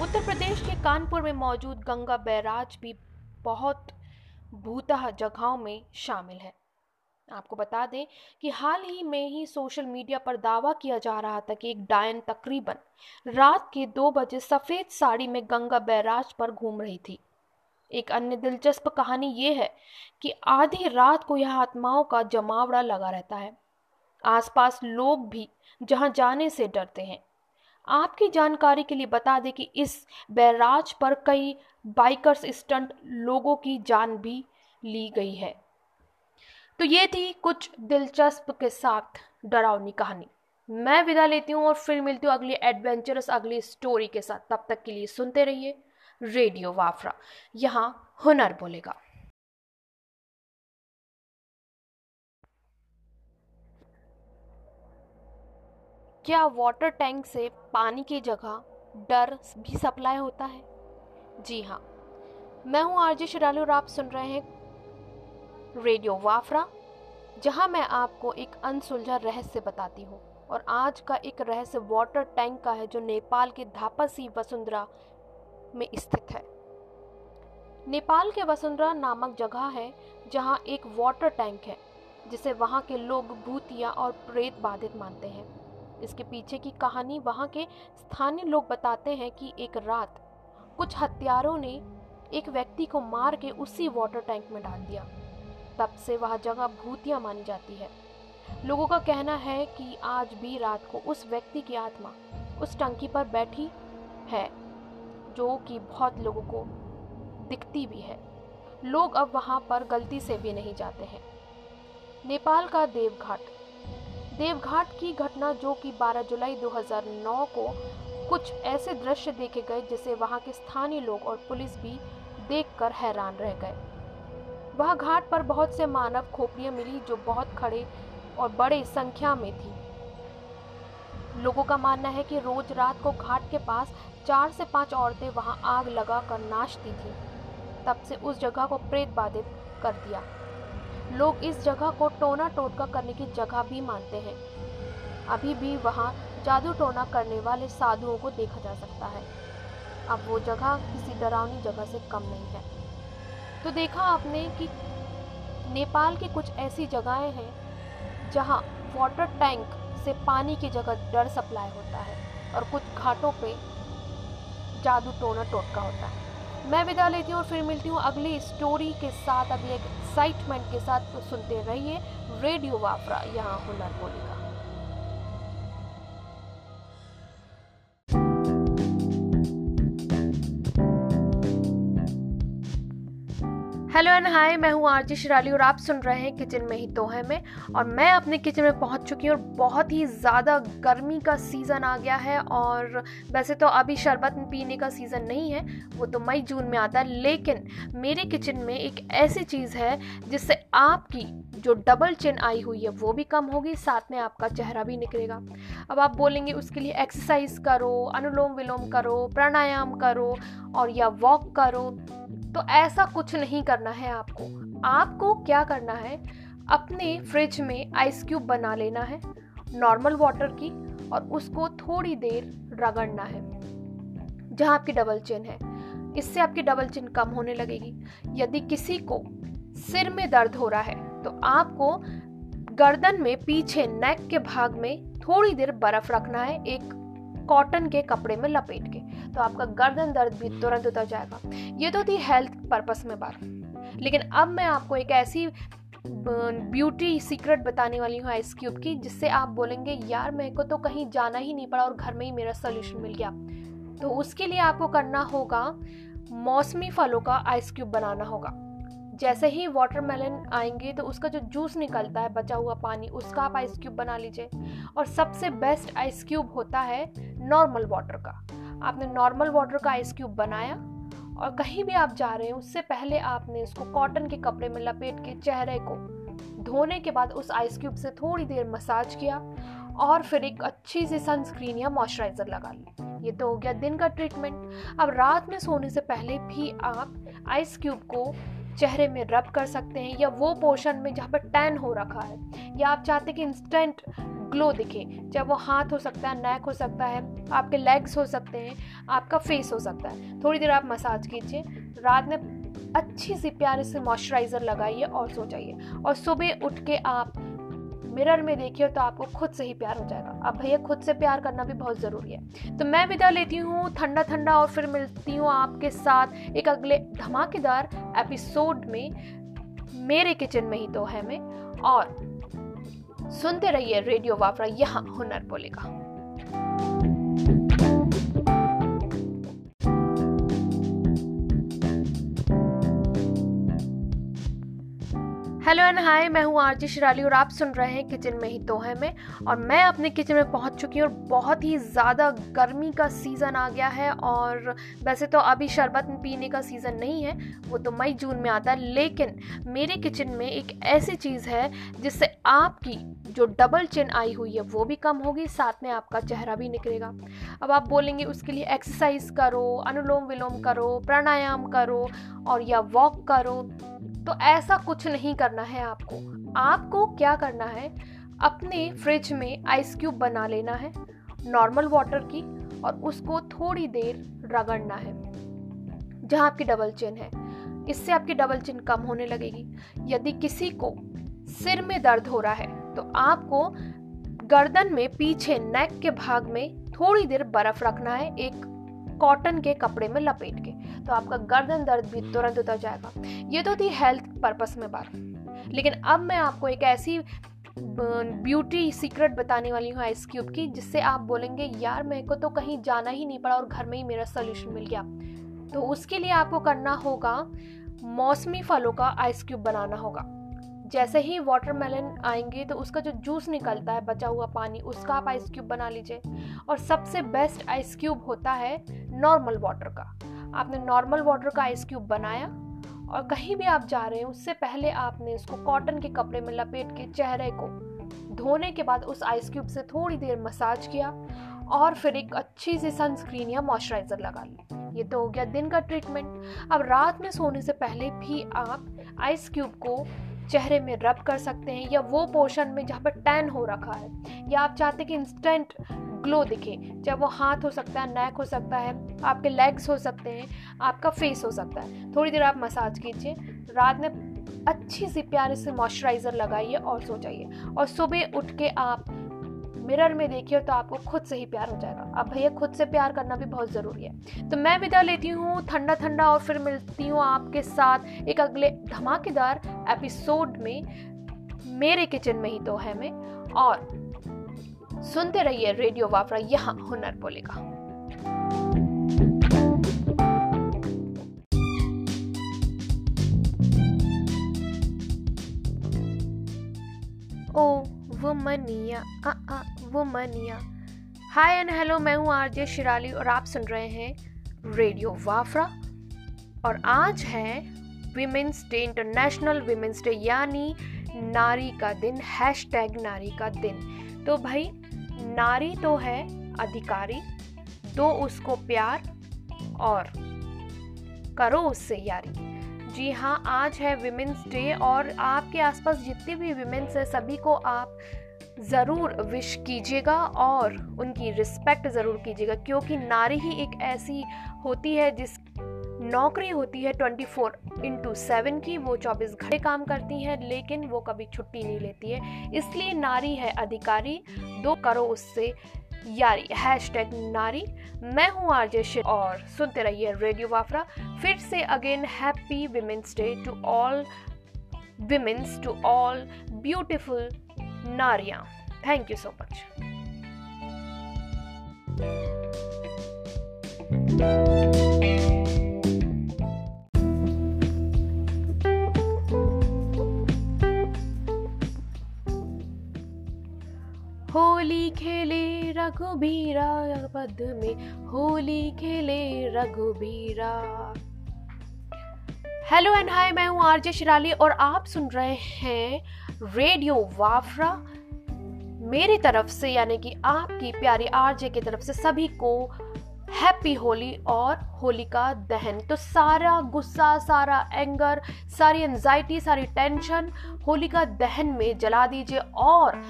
उत्तर प्रदेश के कानपुर में मौजूद गंगा बैराज भी बहुत भूतः जगहों में शामिल है। आपको बता दें कि हाल ही में ही सोशल मीडिया पर दावा किया जा रहा था कि एक डायन तकरीबन रात के दो बजे सफ़ेद साड़ी में गंगा बैराज पर घूम रही थी। एक अन्य दिलचस्प कहानी ये है कि आधी रात को यह आत्माओं का जमावड़ा लगा रहता है। आसपास लोग भी जहाँ जाने से डरते हैं। आपकी जानकारी के लिए बता दें कि इस बैराज पर कई बाइकर्स, स्टंट लोगों की जान भी ली गई है। तो ये थी कुछ दिलचस्प के साथ डरावनी कहानी। मैं विदा लेती हूँ और फिर मिलती हूँ अगली एडवेंचरस अगली स्टोरी के साथ। तब तक के लिए सुनते रहिए रेडियो वाफरा। यहाँ हुनर बोलेगा। क्या वाटर टैंक से पानी की जगह डर भी सप्लाई होता है? जी हाँ। मैं हूँ आरजे शिरालू और आप सुन रहे हैं रेडियो वाफरा जहाँ मैं आपको एक अनसुलझा रहस्य बताती हूँ। और आज का एक रहस्य वाटर टैंक का है, जो नेपाल के धापासी वसुंधरा में स्थित है। नेपाल के वसुंधरा नामक जगह है, जहाँ एक वाटर टैंक है, जिसे वहाँ के लोग भूतिया और प्रेत बाधित मानते हैं। इसके पीछे की कहानी वहाँ के स्थानीय लोग बताते हैं कि एक रात कुछ हत्यारों ने एक व्यक्ति को मार के उसी वाटर टैंक में डाल दिया। तब से वह जगह भूतिया मानी जाती है। लोगों का कहना है कि आज भी रात को उस व्यक्ति की आत्मा उस टंकी पर बैठी है, जो कि बहुत लोगों को दिखती भी है। लोग अब वहाँ पर गलती से भी नहीं जाते हैं। नेपाल का देवघाट देवघाट की घटना जो कि 12 जुलाई 2009 को कुछ ऐसे दृश्य देखे गए जिसे वहाँ के स्थानीय लोग और पुलिस भी देखकर हैरान रह गए। वह घाट पर बहुत से मानव खोपड़ियाँ मिली जो बहुत खड़े और बड़े संख्या में थी। लोगों का मानना है कि रोज रात को घाट के पास चार से पाँच औरतें वहाँ आग लगाकर नाचती थी। तब से उस जगह को प्रेत बाधित कर दिया। लोग इस जगह को टोना टोटका करने की जगह भी मानते हैं। अभी भी वहाँ जादू टोना करने वाले साधुओं को देखा जा सकता है। अब वो जगह किसी डरावनी जगह से कम नहीं है। तो देखा आपने कि नेपाल की कुछ ऐसी जगहें हैं, जहाँ वाटर टैंक से पानी की जगह डर सप्लाई होता है और कुछ घाटों पे जादू टोना टोटका होता है। मैं विदा लेती हूँ और फिर मिलती हूँ अगली स्टोरी के साथ। अगले एक्साइटमेंट के साथ सुनते रहिए रेडियो वाफरा यहाँ हुनर बोलेगा हेलो एंड हाय, मैं हूँ आरजी शिराली और आप सुन रहे हैं किचन में ही तो है में। और मैं अपने किचन में पहुँच चुकी हूँ और बहुत ही ज़्यादा गर्मी का सीज़न आ गया है और वैसे तो अभी शरबत पीने का सीज़न नहीं है, वो तो मई जून में आता है। लेकिन मेरे किचन में एक ऐसी चीज़ है जिससे आपकी जो डबल चिन आई हुई है, वो भी कम होगी, साथ में आपका चेहरा भी निकलेगा। अब आप बोलेंगे, उसके लिए एक्सरसाइज करो, अनुलोम विलोम करो, प्राणायाम करो और या वॉक करो। तो ऐसा कुछ नहीं करना है आपको। आपको क्या करना है? अपने फ्रिज में आइस क्यूब बना लेना है नॉर्मल वाटर की, और उसको थोड़ी देर रगड़ना है, जहाँ आपकी डबल चिन है। इससे आपकी डबल चिन कम होने लगेगी। यदि किसी को सिर में दर्द हो रहा है तो आपको गर्दन में पीछे नेक के भाग में थोड़ी देर बर्फ़ रखना है, एक कॉटन के कपड़े में लपेट के। तो आपका गर्दन दर्द भी तुरंत उतर जाएगा। ये तो थी हेल्थ पर्पस में बात। लेकिन अब मैं आपको एक ऐसी ब्यूटी सीक्रेट बताने वाली हूँ आइस क्यूब की जिससे आप बोलेंगे यार मेरे को तो कहीं जाना ही नहीं पड़ा और घर में ही मेरा सोल्यूशन मिल गया। तो उसके लिए आपको करना होगा मौसमी फलों का आइस क्यूब बनाना होगा। जैसे ही वाटरमेलन आएँगे तो उसका जो जूस निकलता है बचा हुआ पानी उसका आप आइस क्यूब बना लीजिए। और सबसे बेस्ट आइस क्यूब होता है नॉर्मल वाटर का। आपने नॉर्मल वाटर का आइस क्यूब बनाया और कहीं भी आप जा रहे हैं, उससे पहले आपने इसको कॉटन के कपड़े में लपेट के चेहरे को धोने के बाद उस आइस क्यूब से थोड़ी देर मसाज किया और फिर एक अच्छी सी सनस्क्रीन या मॉइस्चराइज़र लगा ली। ये तो हो गया दिन का ट्रीटमेंट अब रात में सोने से पहले भी आप आइस क्यूब को चेहरे में रब कर सकते हैं या वो पोर्शन में जहाँ पर टैन हो रखा है। या आप चाहते हैं कि इंस्टेंट ग्लो दिखे, चाहे वो हाथ हो सकता है नेक हो सकता है, आपके लेग्स हो सकते हैं, आपका फेस हो सकता है। थोड़ी देर आप मसाज कीजिए, रात में अच्छी सी प्यारे से मॉइस्चराइज़र लगाइए और सो जाइए। और सुबह उठ के आप मिरर में देखिए तो आपको खुद से ही प्यार हो जाएगा। अब भैया, खुद से प्यार करना भी बहुत ज़रूरी है। तो मैं विदा लेती हूँ ठंडा ठंडा और फिर मिलती हूँ आपके साथ एक अगले धमाकेदार एपिसोड में मेरे किचन में ही तो है मैं। और सुनते रहिए रेडियो वाफरा, यहाँ हुनर बोलेगा। हेलो एंड हाय, मैं हूँ आरजी शिराली और आप सुन रहे हैं किचन में ही तो है मैं। और मैं अपने किचन में पहुँच चुकी हूँ और बहुत ही ज़्यादा गर्मी का सीज़न आ गया है और वैसे तो अभी शरबत पीने का सीज़न नहीं है, वो तो मई जून में आता है। लेकिन मेरे किचन में एक ऐसी चीज़ है जिससे आपकी जो डबल चिन आई हुई है, वो भी कम होगी, साथ में आपका चेहरा भी निकलेगा। अब आप बोलेंगे, उसके लिए एक्सरसाइज करो, अनुलोम विलोम करो, प्राणायाम करो और या वॉक करो। तो ऐसा कुछ नहीं करना है आपको। आपको क्या करना है? अपने फ्रिज में आइस क्यूब बना लेना है नॉर्मल वाटर की और उसको थोड़ी देर रगड़ना है जहाँ आपकी डबल चिन है। इससे आपकी डबल चिन कम होने लगेगी। यदि किसी को सिर में दर्द हो रहा है तो आपको गर्दन में पीछे नेक के भाग में थोड़ी देर बर्फ़ रखना है एक कॉटन के कपड़े में लपेट के तो आपका गर्दन दर्द भी तुरंत उतर जाएगा। ये तो थी हेल्थ पर्पस में बात। लेकिन अब मैं आपको एक ऐसी ब्यूटी सीक्रेट बताने वाली हूँ आइस क्यूब की, जिससे आप बोलेंगे, यार, मेरे को तो कहीं जाना ही नहीं पड़ा और घर में ही मेरा सोल्यूशन मिल गया। तो उसके लिए आपको करना होगा, मौसमी फलों का आइस क्यूब बनाना होगा। जैसे ही वाटरमेलन आएँगे तो उसका जो जूस निकलता है, बचा हुआ पानी, उसका आप आइस क्यूब बना लीजिए। और सबसे बेस्ट आइस क्यूब होता है नॉर्मल वाटर का। आपने नॉर्मल वाटर का आइस क्यूब बनाया और कहीं भी आप जा रहे हैं, उससे पहले आपने उसको कॉटन के कपड़े में लपेट के चेहरे को धोने के बाद उस आइस क्यूब से थोड़ी देर मसाज किया और फिर एक अच्छी सी सनस्क्रीन या मॉइस्चराइज़र लगा ली। ये तो हो गया दिन का ट्रीटमेंट अब रात में सोने से पहले भी आप आइस क्यूब को चेहरे में रब कर सकते हैं या वो पोर्शन में जहाँ पर टैन हो रखा है। या आप चाहते हैं कि इंस्टेंट ग्लो दिखे, चाहे वो हाथ हो सकता है नेक हो सकता है, आपके लेग्स हो सकते हैं, आपका फेस हो सकता है। थोड़ी देर आप मसाज कीजिए, रात में अच्छी सी प्यारे से मॉइस्चराइज़र लगाइए और सो जाइए। और सुबह उठ के आप मिरर में देखिए तो आपको खुद से ही प्यार हो जाएगा। अब भैया, खुद से प्यार करना भी बहुत ज़रूरी है। तो मैं विदा लेती हूँ ठंडा ठंडा और फिर मिलती हूँ आपके साथ एक अगले धमाकेदार एपिसोड में, मेरे किचन में ही तो है मैं। और सुनते रहिए रेडियो वाफरा यहाँ हुनर बोलेगा। ओ, वो मनिया, आ आ वो मनिया। हाय एंड हेलो मैं हूँ आरजे शिराली और आप सुन रहे हैं रेडियो वाफरा और आज है women's day international women's day यानी नारी का दिन हैश टैग नारी का दिन। तो भाई, नारी तो है अधिकारी, दो उसको प्यार और करो उससे यारी। जी हाँ आज है विमेंस डे और आपके आसपास जितने भी विमेंस हैं, सभी को आप ज़रूर विश कीजिएगा और उनकी रिस्पेक्ट ज़रूर कीजिएगा, क्योंकि नारी ही एक ऐसी होती है जिस, नौकरी होती है ट्वेंटी फोर इंटू सेवन की, वो चौबीस घंटे काम करती हैं, लेकिन वो कभी छुट्टी नहीं लेती है। इसलिए नारी है अधिकारी, दो करो उससे यारी। हैश टैग नारी, मैं हूँ आरजे शिव और सुनते रहिए रेडियो वाफरा फिर से again happy women's day to all women's to all beautiful नारिया। Thank you so much Holi खेले रघुबीरा पद में। होली खेले रघुबीरा। हेलो एंड हाय मैं हूँ आरजे शिराली और आप सुन रहे हैं रेडियो वाफरा मेरी तरफ़ से, यानी कि आपकी प्यारी आरजे की तरफ़ से सभी को हैप्पी होली और होली का दहन। तो सारा गुस्सा, सारा एंगर सारी एंजाइटी सारी टेंशन होली का दहन में जला दीजिए और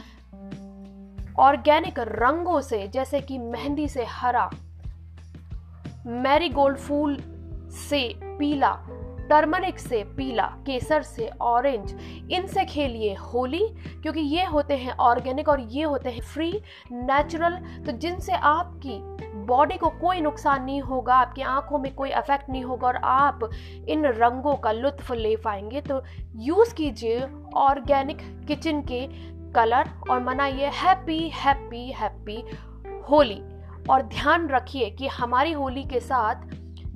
ऑर्गेनिक रंगों से, जैसे कि मेहंदी से हरा मैरीगोल्ड फूल से पीला टर्मरिक से पीला, केसर से ऑरेंज इनसे खेलिए होली, क्योंकि ये होते हैं ऑर्गेनिक और ये होते हैं फ्री नेचुरल तो जिनसे आपकी बॉडी को कोई नुकसान नहीं होगा, आपकी आँखों में कोई अफेक्ट नहीं होगा और आप इन रंगों का लुत्फ ले पाएँगे तो यूज़ कीजिए ऑर्गेनिक किचन के कलर और मनाइए हैप्पी हैप्पी हैप्पी होली। और ध्यान रखिए कि हमारी होली के साथ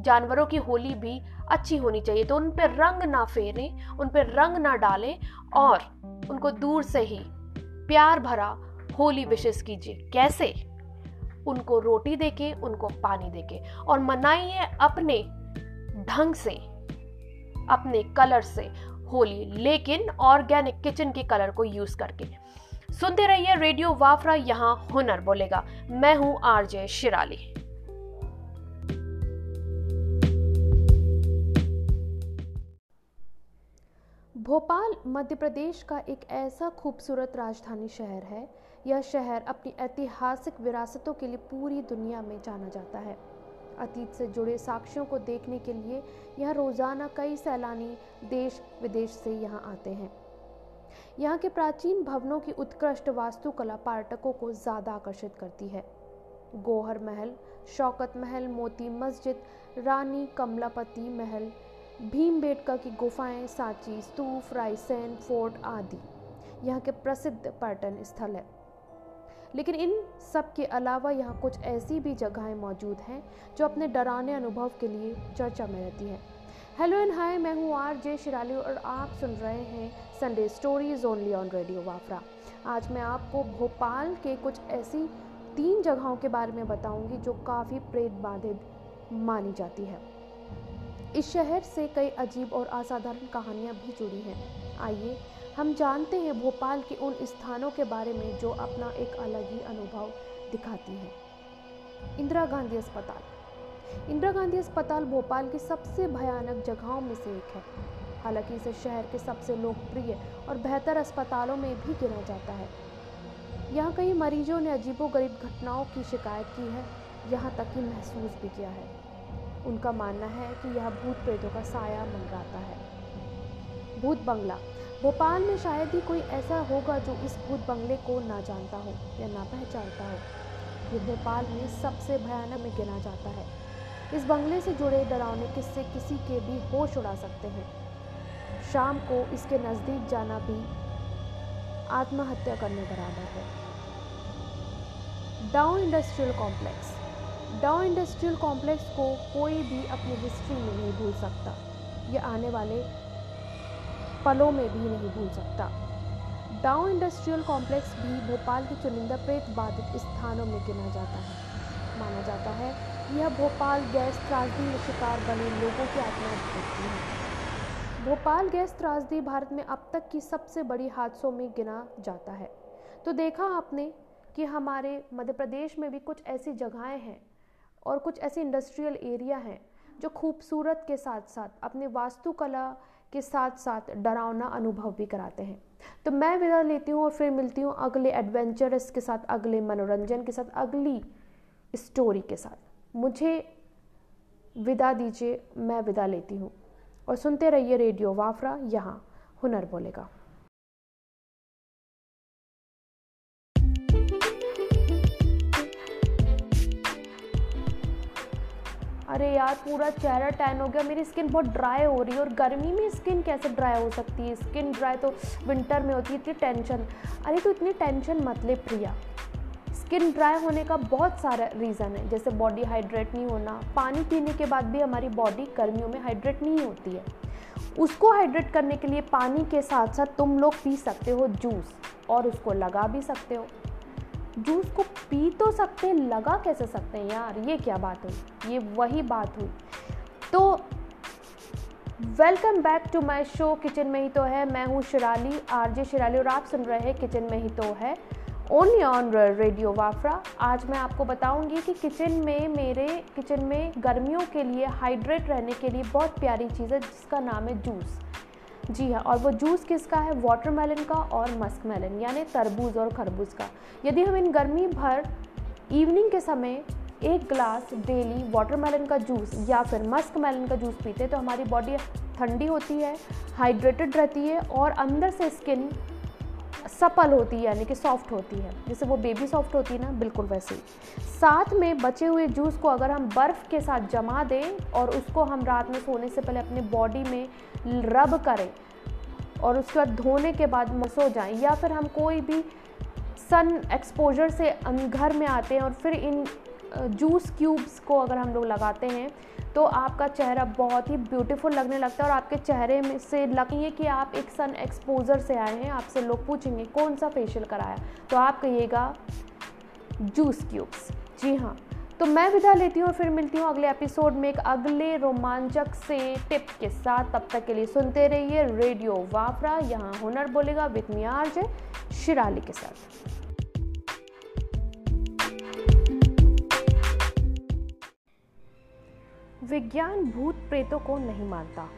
जानवरों की होली भी अच्छी होनी चाहिए। तो उन पर रंग ना फेरें, उन पर रंग ना डालें और उनको दूर से ही प्यार भरा होली विशेष कीजिए। कैसे? उनको रोटी देके, उनको पानी देके। और मनाइए अपने ढंग से, अपने कलर से होली। लेकिन ऑर्गेनिक किचन के कलर को यूज़ करके। सुनते रहिए रेडियो वाफरा, यहाँ हुनर बोलेगा। मैं हूँ आरजे शिराली। भोपाल, मध्य प्रदेश का एक ऐसा खूबसूरत राजधानी शहर है। यह शहर अपनी ऐतिहासिक विरासतों के लिए पूरी दुनिया में जाना जाता है। अतीत से जुड़े साक्ष्यों को देखने के लिए यहाँ रोज़ाना कई सैलानी देश विदेश से यहाँ आते हैं। यहाँ के प्राचीन भवनों की उत्कृष्ट वास्तुकला पर्यटकों को ज़्यादा आकर्षित करती है। गोहर महल, शौकत महल, मोती मस्जिद, रानी कमलापति महल भीमबेटका की गुफाएँ, सांची, स्तूप, रायसेन, फोर्ट आदि। यहाँ के प्रसिद्ध पर्यटन स्थल है। लेकिन इन सब के अलावा यहाँ कुछ ऐसी भी जगहें मौजूद हैं, जो अपने डराने अनुभव के लिए चर्चा में रहती हैं। हेलो एंड हाय, मैं हूँ आर जे शिराली और आप सुन रहे हैं Sunday stories only on radio Wafra आज मैं आपको भोपाल के कुछ ऐसी तीन जगहों के बारे में बताऊँगी, जो काफ़ी प्रेत बाधित मानी जाती है। इस शहर से कई अजीब और असाधारण कहानियाँ भी जुड़ी हैं। आइए, हम जानते हैं भोपाल के उन स्थानों के बारे में जो अपना एक अलग ही अनुभव दिखाती हैं। इंदिरा गांधी अस्पताल। इंदिरा गांधी अस्पताल भोपाल की सबसे भयानक जगहों में से एक है। हालाँकि इसे शहर के सबसे लोकप्रिय और बेहतर अस्पतालों में भी गिना जाता है। यहाँ कई मरीजों ने अजीबोगरीब घटनाओं की शिकायत की है, यहाँ तक कि महसूस भी किया है। उनका मानना है कि यह भूत प्रेतों का साया मंडराता है। भूत बंगला। भोपाल में शायद ही कोई ऐसा होगा जो इस भूत बंगले को ना जानता हो या ना पहचानता हो। ये भोपाल में सबसे भयानक में गिना जाता है। इस बंगले से जुड़े डरावने किस्से किसी के भी होश उड़ा सकते हैं। शाम को इसके नज़दीक जाना भी आत्महत्या करने बराबर है। Down industrial complex. Dow industrial complex को कोई भी अपनी हिस्ट्री में नहीं भूल सकता। ये आने वाले पलों में भी नहीं भूल सकता। डाउ इंडस्ट्रियल कॉम्प्लेक्स भी भोपाल के चुनिंदा प्रेत बाधित स्थानों में गिना जाता है। माना जाता है, यह भोपाल गैस त्रासदी में शिकार बने लोगों की आत्मा है। भोपाल गैस त्रासदी भारत में अब तक की सबसे बड़ी हादसों में गिना जाता है। तो देखा आपने कि हमारे मध्य प्रदेश में भी कुछ ऐसी जगहें हैं और कुछ ऐसे इंडस्ट्रियल एरिया हैं जो खूबसूरत के साथ साथ, अपने वास्तुकला के साथ साथ डरावना अनुभव भी कराते हैं। तो मैं विदा लेती हूँ और फिर मिलती हूँ अगले एडवेंचरस के साथ, अगले मनोरंजन के साथ, अगली स्टोरी के साथ। मुझे विदा दीजिए, मैं विदा लेती हूँ। और सुनते रहिए रेडियो वाफरा, यहाँ हुनर बोलेगा। अरे यार, पूरा चेहरा टैन हो गया। मेरी स्किन बहुत ड्राई हो रही है और गर्मी में स्किन कैसे ड्राई हो सकती है? स्किन ड्राई तो विंटर में होती है, इतनी टेंशन अरे तो इतनी टेंशन मत ले प्रिया। स्किन ड्राई होने का बहुत सारा रीज़न है। जैसे बॉडी हाइड्रेट नहीं होना। पानी पीने के बाद भी हमारी बॉडी गर्मियों में हाइड्रेट नहीं होती है। उसको हाइड्रेट करने के लिए पानी के साथ साथ तुम लोग पी सकते हो जूस और उसको लगा भी सकते हो। जूस को पी तो सकते हैं, लगा कैसे सकते हैं यार? ये क्या बात हुई? ये वही बात हुई। तो welcome back to my show kitchen में ही तो है। मैं हूँ शिराली, आरजे शिराली, और आप सुन रहे हैं किचन में ही तो है। ओनली ऑन रेडियो वाफरा आज मैं आपको बताऊँगी कि किचन में मेरे किचन में गर्मियों के लिए हाइड्रेट रहने के लिए बहुत प्यारी चीज़ है, जिसका नाम है जूस। जी हाँ और वो जूस किसका है? वाटरमेलन का और मस्क मेलन यानी तरबूज और खरबूज का। यदि हम इन गर्मी भर इवनिंग के समय एक ग्लास डेली वाटरमेलन का जूस या फिर मस्क का जूस पीते तो हमारी बॉडी ठंडी होती है हाइड्रेटेड रहती है और अंदर से स्किन सपल होती है, यानी कि सॉफ्ट होती है। जैसे वो बेबी सॉफ्ट होती है ना, बिल्कुल वैसे ही। साथ में बचे हुए जूस को अगर हम बर्फ़ के साथ जमा दें और उसको हम रात में सोने से पहले अपने बॉडी में रब करें और उसके बाद धोने के बाद मसो जाएँ, या फिर हम कोई भी सन एक्सपोजर से घर में आते हैं और फिर इन जूस क्यूब्स को अगर हम लोग लगाते हैं तो आपका चेहरा बहुत ही ब्यूटीफुल लगने लगता है और आपके चेहरे में से लगे कि आप एक सन एक्सपोजर से आए हैं, आपसे लोग पूछेंगे, कौन सा फेशियल कराया? तो आप कहिएगा जूस क्यूब्स जी हाँ। तो मैं विदा लेती हूँ और फिर मिलती हूँ अगले एपिसोड में एक अगले रोमांचक से टिप के साथ। तब तक के लिए सुनते रहिए रेडियो वाफरा यहाँ हुनर बोलेगा मियार जे शिराली के साथ। विज्ञान भूत प्रेतों को नहीं मानता,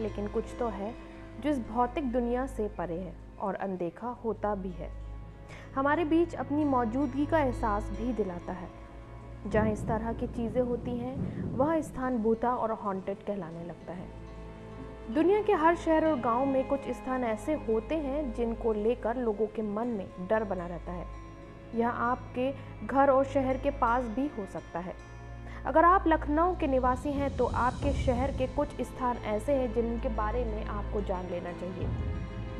लेकिन कुछ तो है जो इस भौतिक दुनिया से परे है और अनदेखा होता भी है। हमारे बीच अपनी मौजूदगी का एहसास भी दिलाता है। जहाँ इस तरह की चीज़ें होती हैं, वह स्थान भूता और हॉन्टेड कहलाने लगता है। दुनिया के हर शहर और गाँव में कुछ स्थान ऐसे होते हैं जिनको लेकर लोगों के मन में डर बना रहता है। यह आपके घर और शहर के पास भी हो सकता है। अगर आप लखनऊ के निवासी हैं तो आपके शहर के कुछ स्थान ऐसे हैं जिनके बारे में आपको जान लेना चाहिए,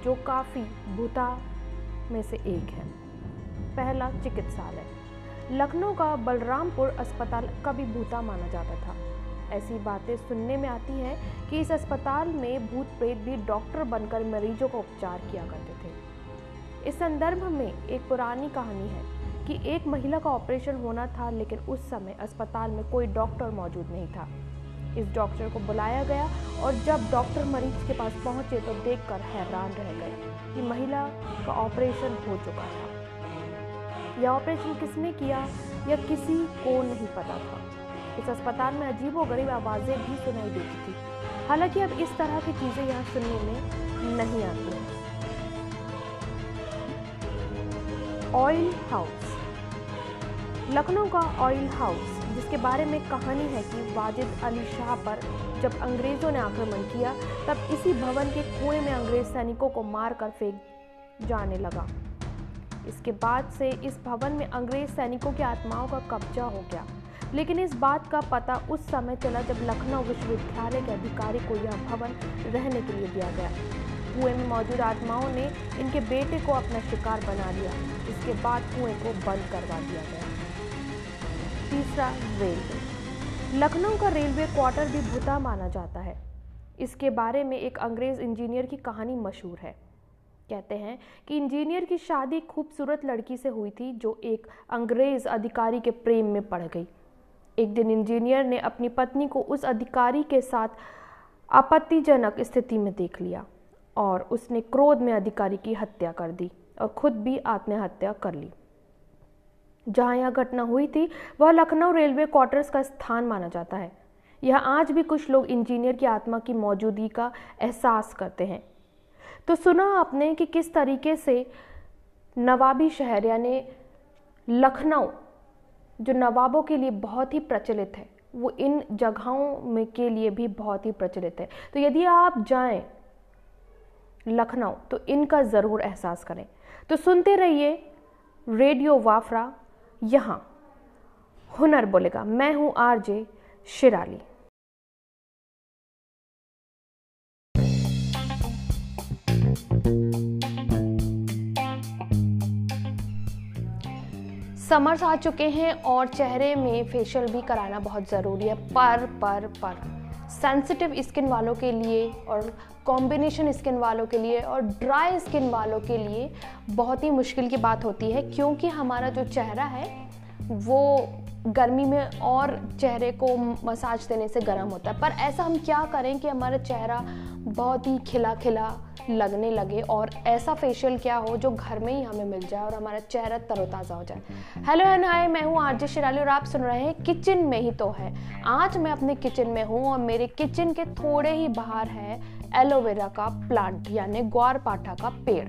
जो काफ़ी भूता में से एक है। पहला चिकित्सालय। लखनऊ का बलरामपुर अस्पताल कभी भूता माना जाता था। ऐसी बातें सुनने में आती हैं कि इस अस्पताल में भूत प्रेत भी डॉक्टर बनकर मरीजों का उपचार किया करते थे। इस संदर्भ में एक पुरानी कहानी है कि एक महिला का ऑपरेशन होना था, लेकिन उस समय अस्पताल में कोई डॉक्टर मौजूद नहीं था। इस डॉक्टर को बुलाया गया और जब डॉक्टर मरीज़ के पास पहुँचे तो देखकर हैरान रह गए कि महिला का ऑपरेशन हो चुका था। यह ऑपरेशन किसने किया यह किसी को नहीं पता था। इस अस्पताल में अजीब गरीब आवाज़ें भी सुनाई देती थी। हालाँकि अब इस तरह की चीज़ें यहाँ सुनने में नहीं आती हैं। ऑयल हाउस लखनऊ का ऑयल हाउस जिसके बारे में कहानी है कि वाजिद अली शाह पर जब अंग्रेज़ों ने आक्रमण किया, तब इसी भवन के कुएँ में अंग्रेज़ सैनिकों को मारकर फेंक जाने लगा। इसके बाद से इस भवन में अंग्रेज़ सैनिकों की आत्माओं का कब्जा हो गया। लेकिन इस बात का पता उस समय चला जब लखनऊ विश्वविद्यालय के अधिकारी को यह भवन रहने के लिए दिया गया। कुएँ में मौजूद आत्माओं ने इनके बेटे को अपना शिकार बना लिया। इसके बाद कुएँ को बंद करवा दिया गया। तीसरा रेलवे। लखनऊ का रेलवे क्वार्टर भी भूता माना जाता है। इसके बारे में एक अंग्रेज़ इंजीनियर की कहानी मशहूर है। कहते हैं कि इंजीनियर की शादी खूबसूरत लड़की से हुई थी जो एक अंग्रेज़ अधिकारी के प्रेम में पड़ गई। एक दिन इंजीनियर ने अपनी पत्नी को उस अधिकारी के साथ आपत्तिजनक स्थिति में देख लिया और उसने क्रोध में अधिकारी की हत्या कर दी और खुद भी आत्महत्या कर ली। जहाँ यह घटना हुई थी, वह लखनऊ रेलवे क्वार्टर्स का स्थान माना जाता है। यह आज भी कुछ लोग इंजीनियर की आत्मा की मौजूदगी का एहसास करते हैं। तो सुना आपने कि किस तरीके से नवाबी शहर, यानी लखनऊ, जो नवाबों के लिए बहुत ही प्रचलित है, वो इन जगहों में के लिए भी बहुत ही प्रचलित है। तो यदि आप जाएँ लखनऊ तो इनका ज़रूर एहसास करें। तो सुनते रहिए रेडियो वाफरा, यहाँ, हुनर बोलेगा। मैं हूँ आरजे शिराली। समर्स आ चुके हैं और चेहरे में फेशियल भी कराना बहुत ज़रूरी है। पर पर पर सेंसिटिव स्किन वालों के लिए और कॉम्बिनेशन स्किन वालों के लिए और ड्राई स्किन वालों के लिए बहुत ही मुश्किल की बात होती है, क्योंकि हमारा जो चेहरा है, वो गर्मी में और चेहरे को मसाज देने से गर्म होता है। पर ऐसा हम क्या करें कि हमारा चेहरा बहुत ही खिला खिला लगने लगे और ऐसा फेशियल क्या हो जो घर में ही हमें मिल जाए और हमारा चेहरा तरोताज़ा हो जाए। हेलो एंड हाय मैं हूँ आरजे शिराली और आप सुन रहे हैं किचन में ही तो है। आज मैं अपने किचन में हूँ और मेरे किचन के थोड़े ही बाहर है एलोवेरा का प्लांट यानी ग्वार पाठा का पेड़।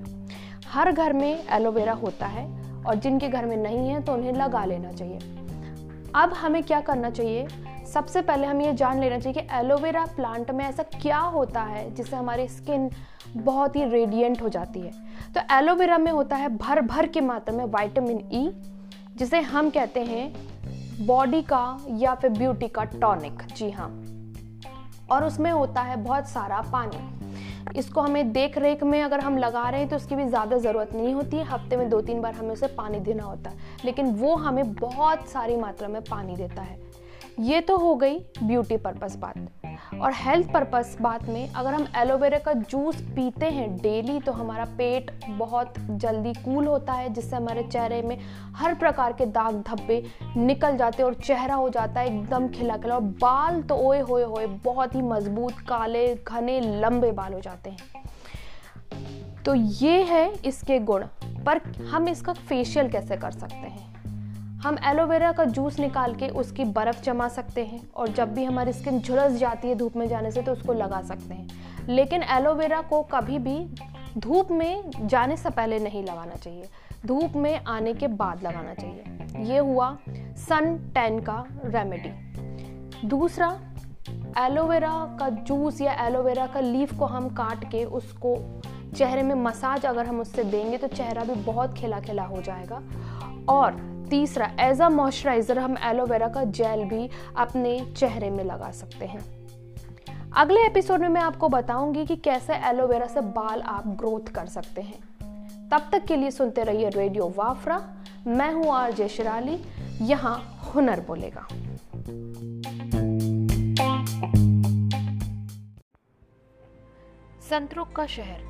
हर घर में एलोवेरा होता है और जिनके घर में नहीं है तो उन्हें लगा लेना चाहिए। अब हमें क्या करना चाहिए? सबसे पहले हम ये जान लेना चाहिए कि एलोवेरा प्लांट में ऐसा क्या होता है जिससे हमारी स्किन बहुत ही रेडियंट हो जाती है। तो एलोवेरा में होता है भर भर की मात्रा में वाइटामिन ई e, जिसे हम कहते हैं बॉडी का या फिर ब्यूटी का टॉनिक जी हाँ। और उसमें होता है बहुत सारा पानी। इसको हमें देख रेख में अगर हम लगा रहे हैं तो उसकी भी ज़्यादा ज़रूरत नहीं होती है। हफ़्ते में दो तीन बार हमें उसे पानी देना होता है। लेकिन वो हमें बहुत सारी मात्रा में पानी देता है। ये तो हो गई ब्यूटी पर्पस बात। और हेल्थ पर्पस बात में अगर हम एलोवेरा का जूस पीते हैं डेली तो हमारा पेट बहुत जल्दी कूल होता है, जिससे हमारे चेहरे में हर प्रकार के दाग धब्बे निकल जाते हैं और चेहरा हो जाता है एकदम खिला खिला और बाल तो ओए होए होए बहुत ही मज़बूत, काले, घने, लंबे बाल हो जाते हैं। तो ये है इसके गुण। पर हम इसका फेशियल कैसे कर सकते हैं? हम एलोवेरा का जूस निकाल के उसकी बर्फ़ जमा सकते हैं और जब भी हमारी स्किन झुलस जाती है धूप में जाने से तो उसको लगा सकते हैं। लेकिन एलोवेरा को कभी भी धूप में जाने से पहले नहीं लगाना चाहिए। धूप में आने के बाद लगाना चाहिए। ये हुआ सन टेन का रेमेडी दूसरा, एलोवेरा का जूस या एलोवेरा का लीफ को हम काट के उसको चेहरे में मसाज अगर हम उससे देंगे तो चेहरा भी बहुत खिला खिला हो जाएगा। और तीसरा एज अ मॉइस्चराइज़र हम एलोवेरा का जेल भी अपने चेहरे में लगा सकते हैं। अगले एपिसोड में मैं आपको बताऊँगी कि कैसे एलोवेरा से बाल आप ग्रोथ कर सकते हैं। तब तक के लिए सुनते रहिए रेडियो वाफरा मैं हूँ आर जय शिराली, यहाँ हुनर बोलेगा। संतरुक का शहर,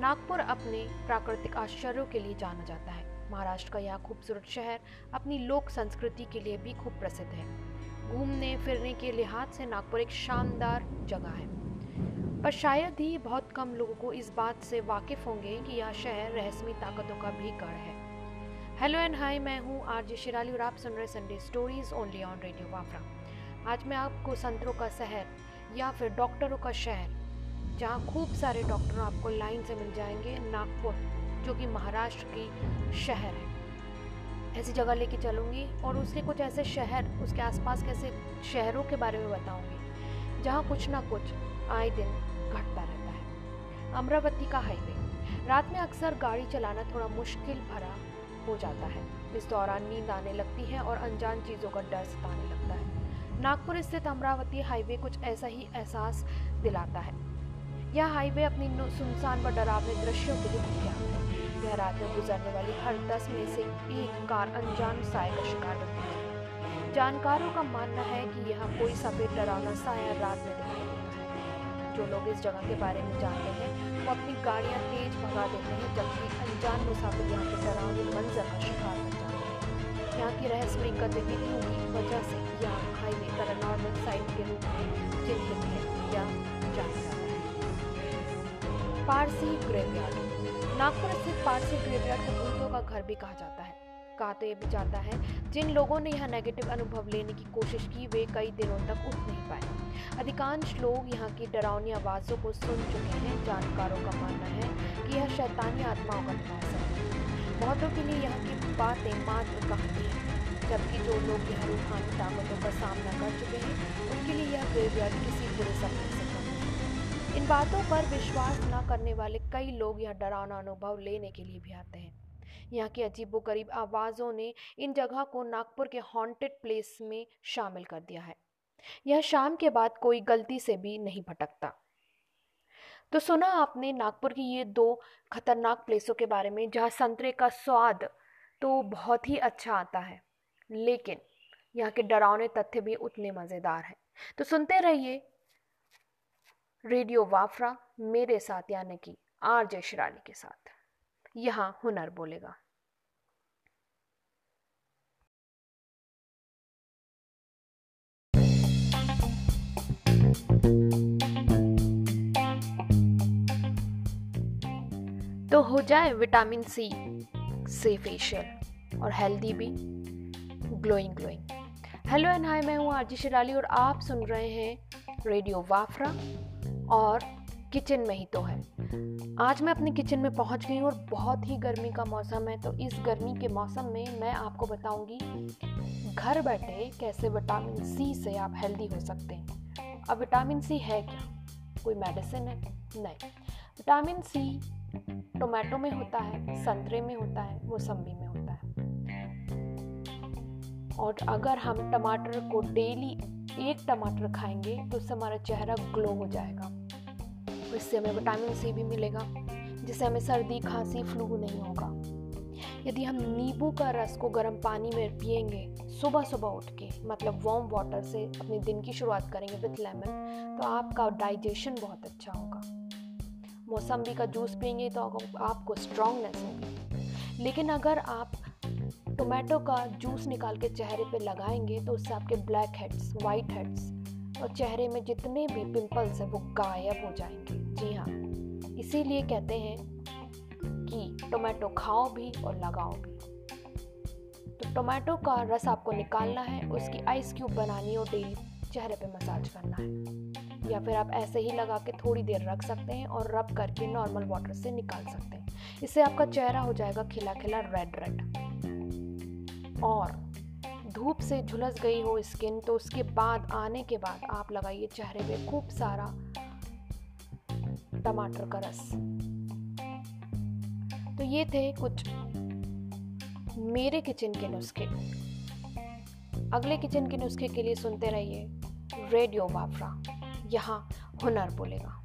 नागपुर अपने प्राकृतिक आश्चर्यों के लिए जाना जाता है। महाराष्ट्र का यह खूबसूरत शहर अपनी लोक संस्कृति के लिए भी खूब प्रसिद्ध है। घूमने, फिरने के लिहाज से नागपुर एक शानदार जगह है। पर शायद ही बहुत कम लोगों को इस बात से वाकिफ होंगे कि यह शहर रहस्यमय ताकतों का भी गढ़ है। हेलो एंड हाय, मैं हूँ आरजे शिराली और आप सुन रहे Sunday stories only on radio Wafra आज मैं आपको संतरों का शहर या फिर डॉक्टरों का शहर, जहाँ खूब सारे डॉक्टर आपको लाइन से मिल जाएँगे, नागपुर। जो कि महाराष्ट्र की शहर है। ऐसी जगह लेके चलूँगी और उसके कुछ ऐसे शहर, उसके आसपास कैसे शहरों के बारे में बताऊँगी, जहाँ कुछ ना कुछ आए दिन घटता रहता है। अमरावती का हाईवे। रात में अक्सर गाड़ी चलाना थोड़ा मुश्किल भरा हो जाता है। इस दौरान नींद आने लगती है और अनजान चीज़ों का डर सताने लगता है। नागपुर स्थित अमरावती हाईवे कुछ ऐसा ही एहसास दिलाता है। यह हाईवे अपनी सुनसान व डरावने दृश्यों के लिए विख्यात है रात में गुजरने वाली हर दस में से एक कार अनजान साय का शिकार बनती है जानकारों का मानना है कि यह कोई सफ़ेद डरावना साया रात में दिखाई देता है। जो लोग इस जगह के बारे में जानते हैं, वो अपनी गाड़ियाँ तेज भगा देते हैं, जबकि अनजान मुसाफिर यहाँ के डरावने मंजर का शिकार बन जाते हैं। यहाँ की रहस्यमय गतिविधियों की वजह से यह हाईवे पैरानॉर्मल साइड के रूप में चिन्हित है। या जाना पारसी ग्रेवयार्ड। नागपुर स्थित पारसी ग्रेवयार्ड को भूतों का घर भी कहा जाता है। कहा तो ये भी जाता है, जिन लोगों ने यहाँ नेगेटिव अनुभव लेने की कोशिश की, वे कई दिनों तक उठ नहीं पाए। अधिकांश लोग यहाँ की डरावनी आवाज़ों को सुन चुके हैं। जानकारों का मानना है कि यह शैतानी आत्माओं का निवास है। बहुतों के लिए यहाँ की बातें मात्र कहानी है, जबकि जो लोग यहाँ रूहानी ताकतों का सामना कर चुके हैं, उनके लिए यह ग्रेवयार्ड किसी बुरे सपने इन बातों पर विश्वास न करने वाले कई लोग यह डरावना अनुभव लेने के लिए भी आते हैं। यहाँ की अजीबो गरीब आवाज़ों ने इन जगह को नागपुर के हॉन्टेड प्लेस में शामिल कर दिया है। यह शाम के बाद कोई गलती से भी नहीं भटकता। तो सुना आपने नागपुर की ये दो खतरनाक प्लेसों के बारे में, जहाँ संतरे का स्वाद तो बहुत ही अच्छा आता है, लेकिन यहाँ के डरावने तथ्य भी उतने मज़ेदार हैं। तो सुनते रहिए रेडियो वाफरा मेरे साथ यानी कि आर जय शिरानी के साथ। यहाँ हुनर बोलेगा। तो हो जाए विटामिन सी, से फेशियल और हेल्दी भी। Glowing glowing hello and hi मैं हूँ आरजी शिराली और आप सुन रहे हैं रेडियो वाफरा। और किचन में ही तो है। आज मैं अपने किचन में पहुँच गई हूँ और बहुत ही गर्मी का मौसम है तो इस गर्मी के मौसम में मैं आपको बताऊँगी घर बैठे कैसे विटामिन सी से आप हेल्दी हो सकते हैं। अब विटामिन सी है क्या? कोई मेडिसिन है? नहीं। विटामिन सी टोमेटो में होता है, संतरे में होता है, मौसम्बी में होता है। और अगर हम टमाटर को डेली एक टमाटर खाएँगे तो उससे हमारा चेहरा ग्लो हो जाएगा। इससे हमें विटामिन सी भी मिलेगा, जिससे हमें सर्दी, खांसी, फ्लू नहीं होगा। यदि हम नींबू का रस को गर्म पानी में पियेंगे, सुबह सुबह उठ के मतलब वार्म वाटर से अपने दिन की शुरुआत करेंगे विथ लेमन तो आपका डाइजेशन बहुत अच्छा होगा। मौसम्बी का जूस पियेंगे तो आपको स्ट्रांगनेस होगी। लेकिन अगर आप टोमेटो का जूस निकाल के चेहरे पे लगाएँगे तो उससे आपके ब्लैक हेड्स वाइट हेड्स और चेहरे में जितने भी पिंपल्स हैं, वो गायब हो जाएँगे। जी हाँ। इसीलिए कहते हैं कि टोमेटो खाओ भी और लगाओ भी। तो टोमेटो का रस आपको निकालना है, उसकी आइस क्यूब बनानी और डेली चेहरे पे मसाज करना है। या फिर आप ऐसे ही लगा के थोड़ी देर रख सकते हैं और रब करके नॉर्मल वाटर से निकाल सकते हैं। इससे आपका चेहरा हो जाएगा खिला खिला रेड रेड और धूप से झुलस गई हो स्किन तो उसके बाद आने के बाद आप लगाइए चेहरे पे खूब सारा टमाटर का रस। तो ये थे कुछ मेरे किचन के नुस्खे। अगले किचन के नुस्खे के लिए सुनते रहिए रेडियो बाफरा यहाँ हुनर बोलेगा।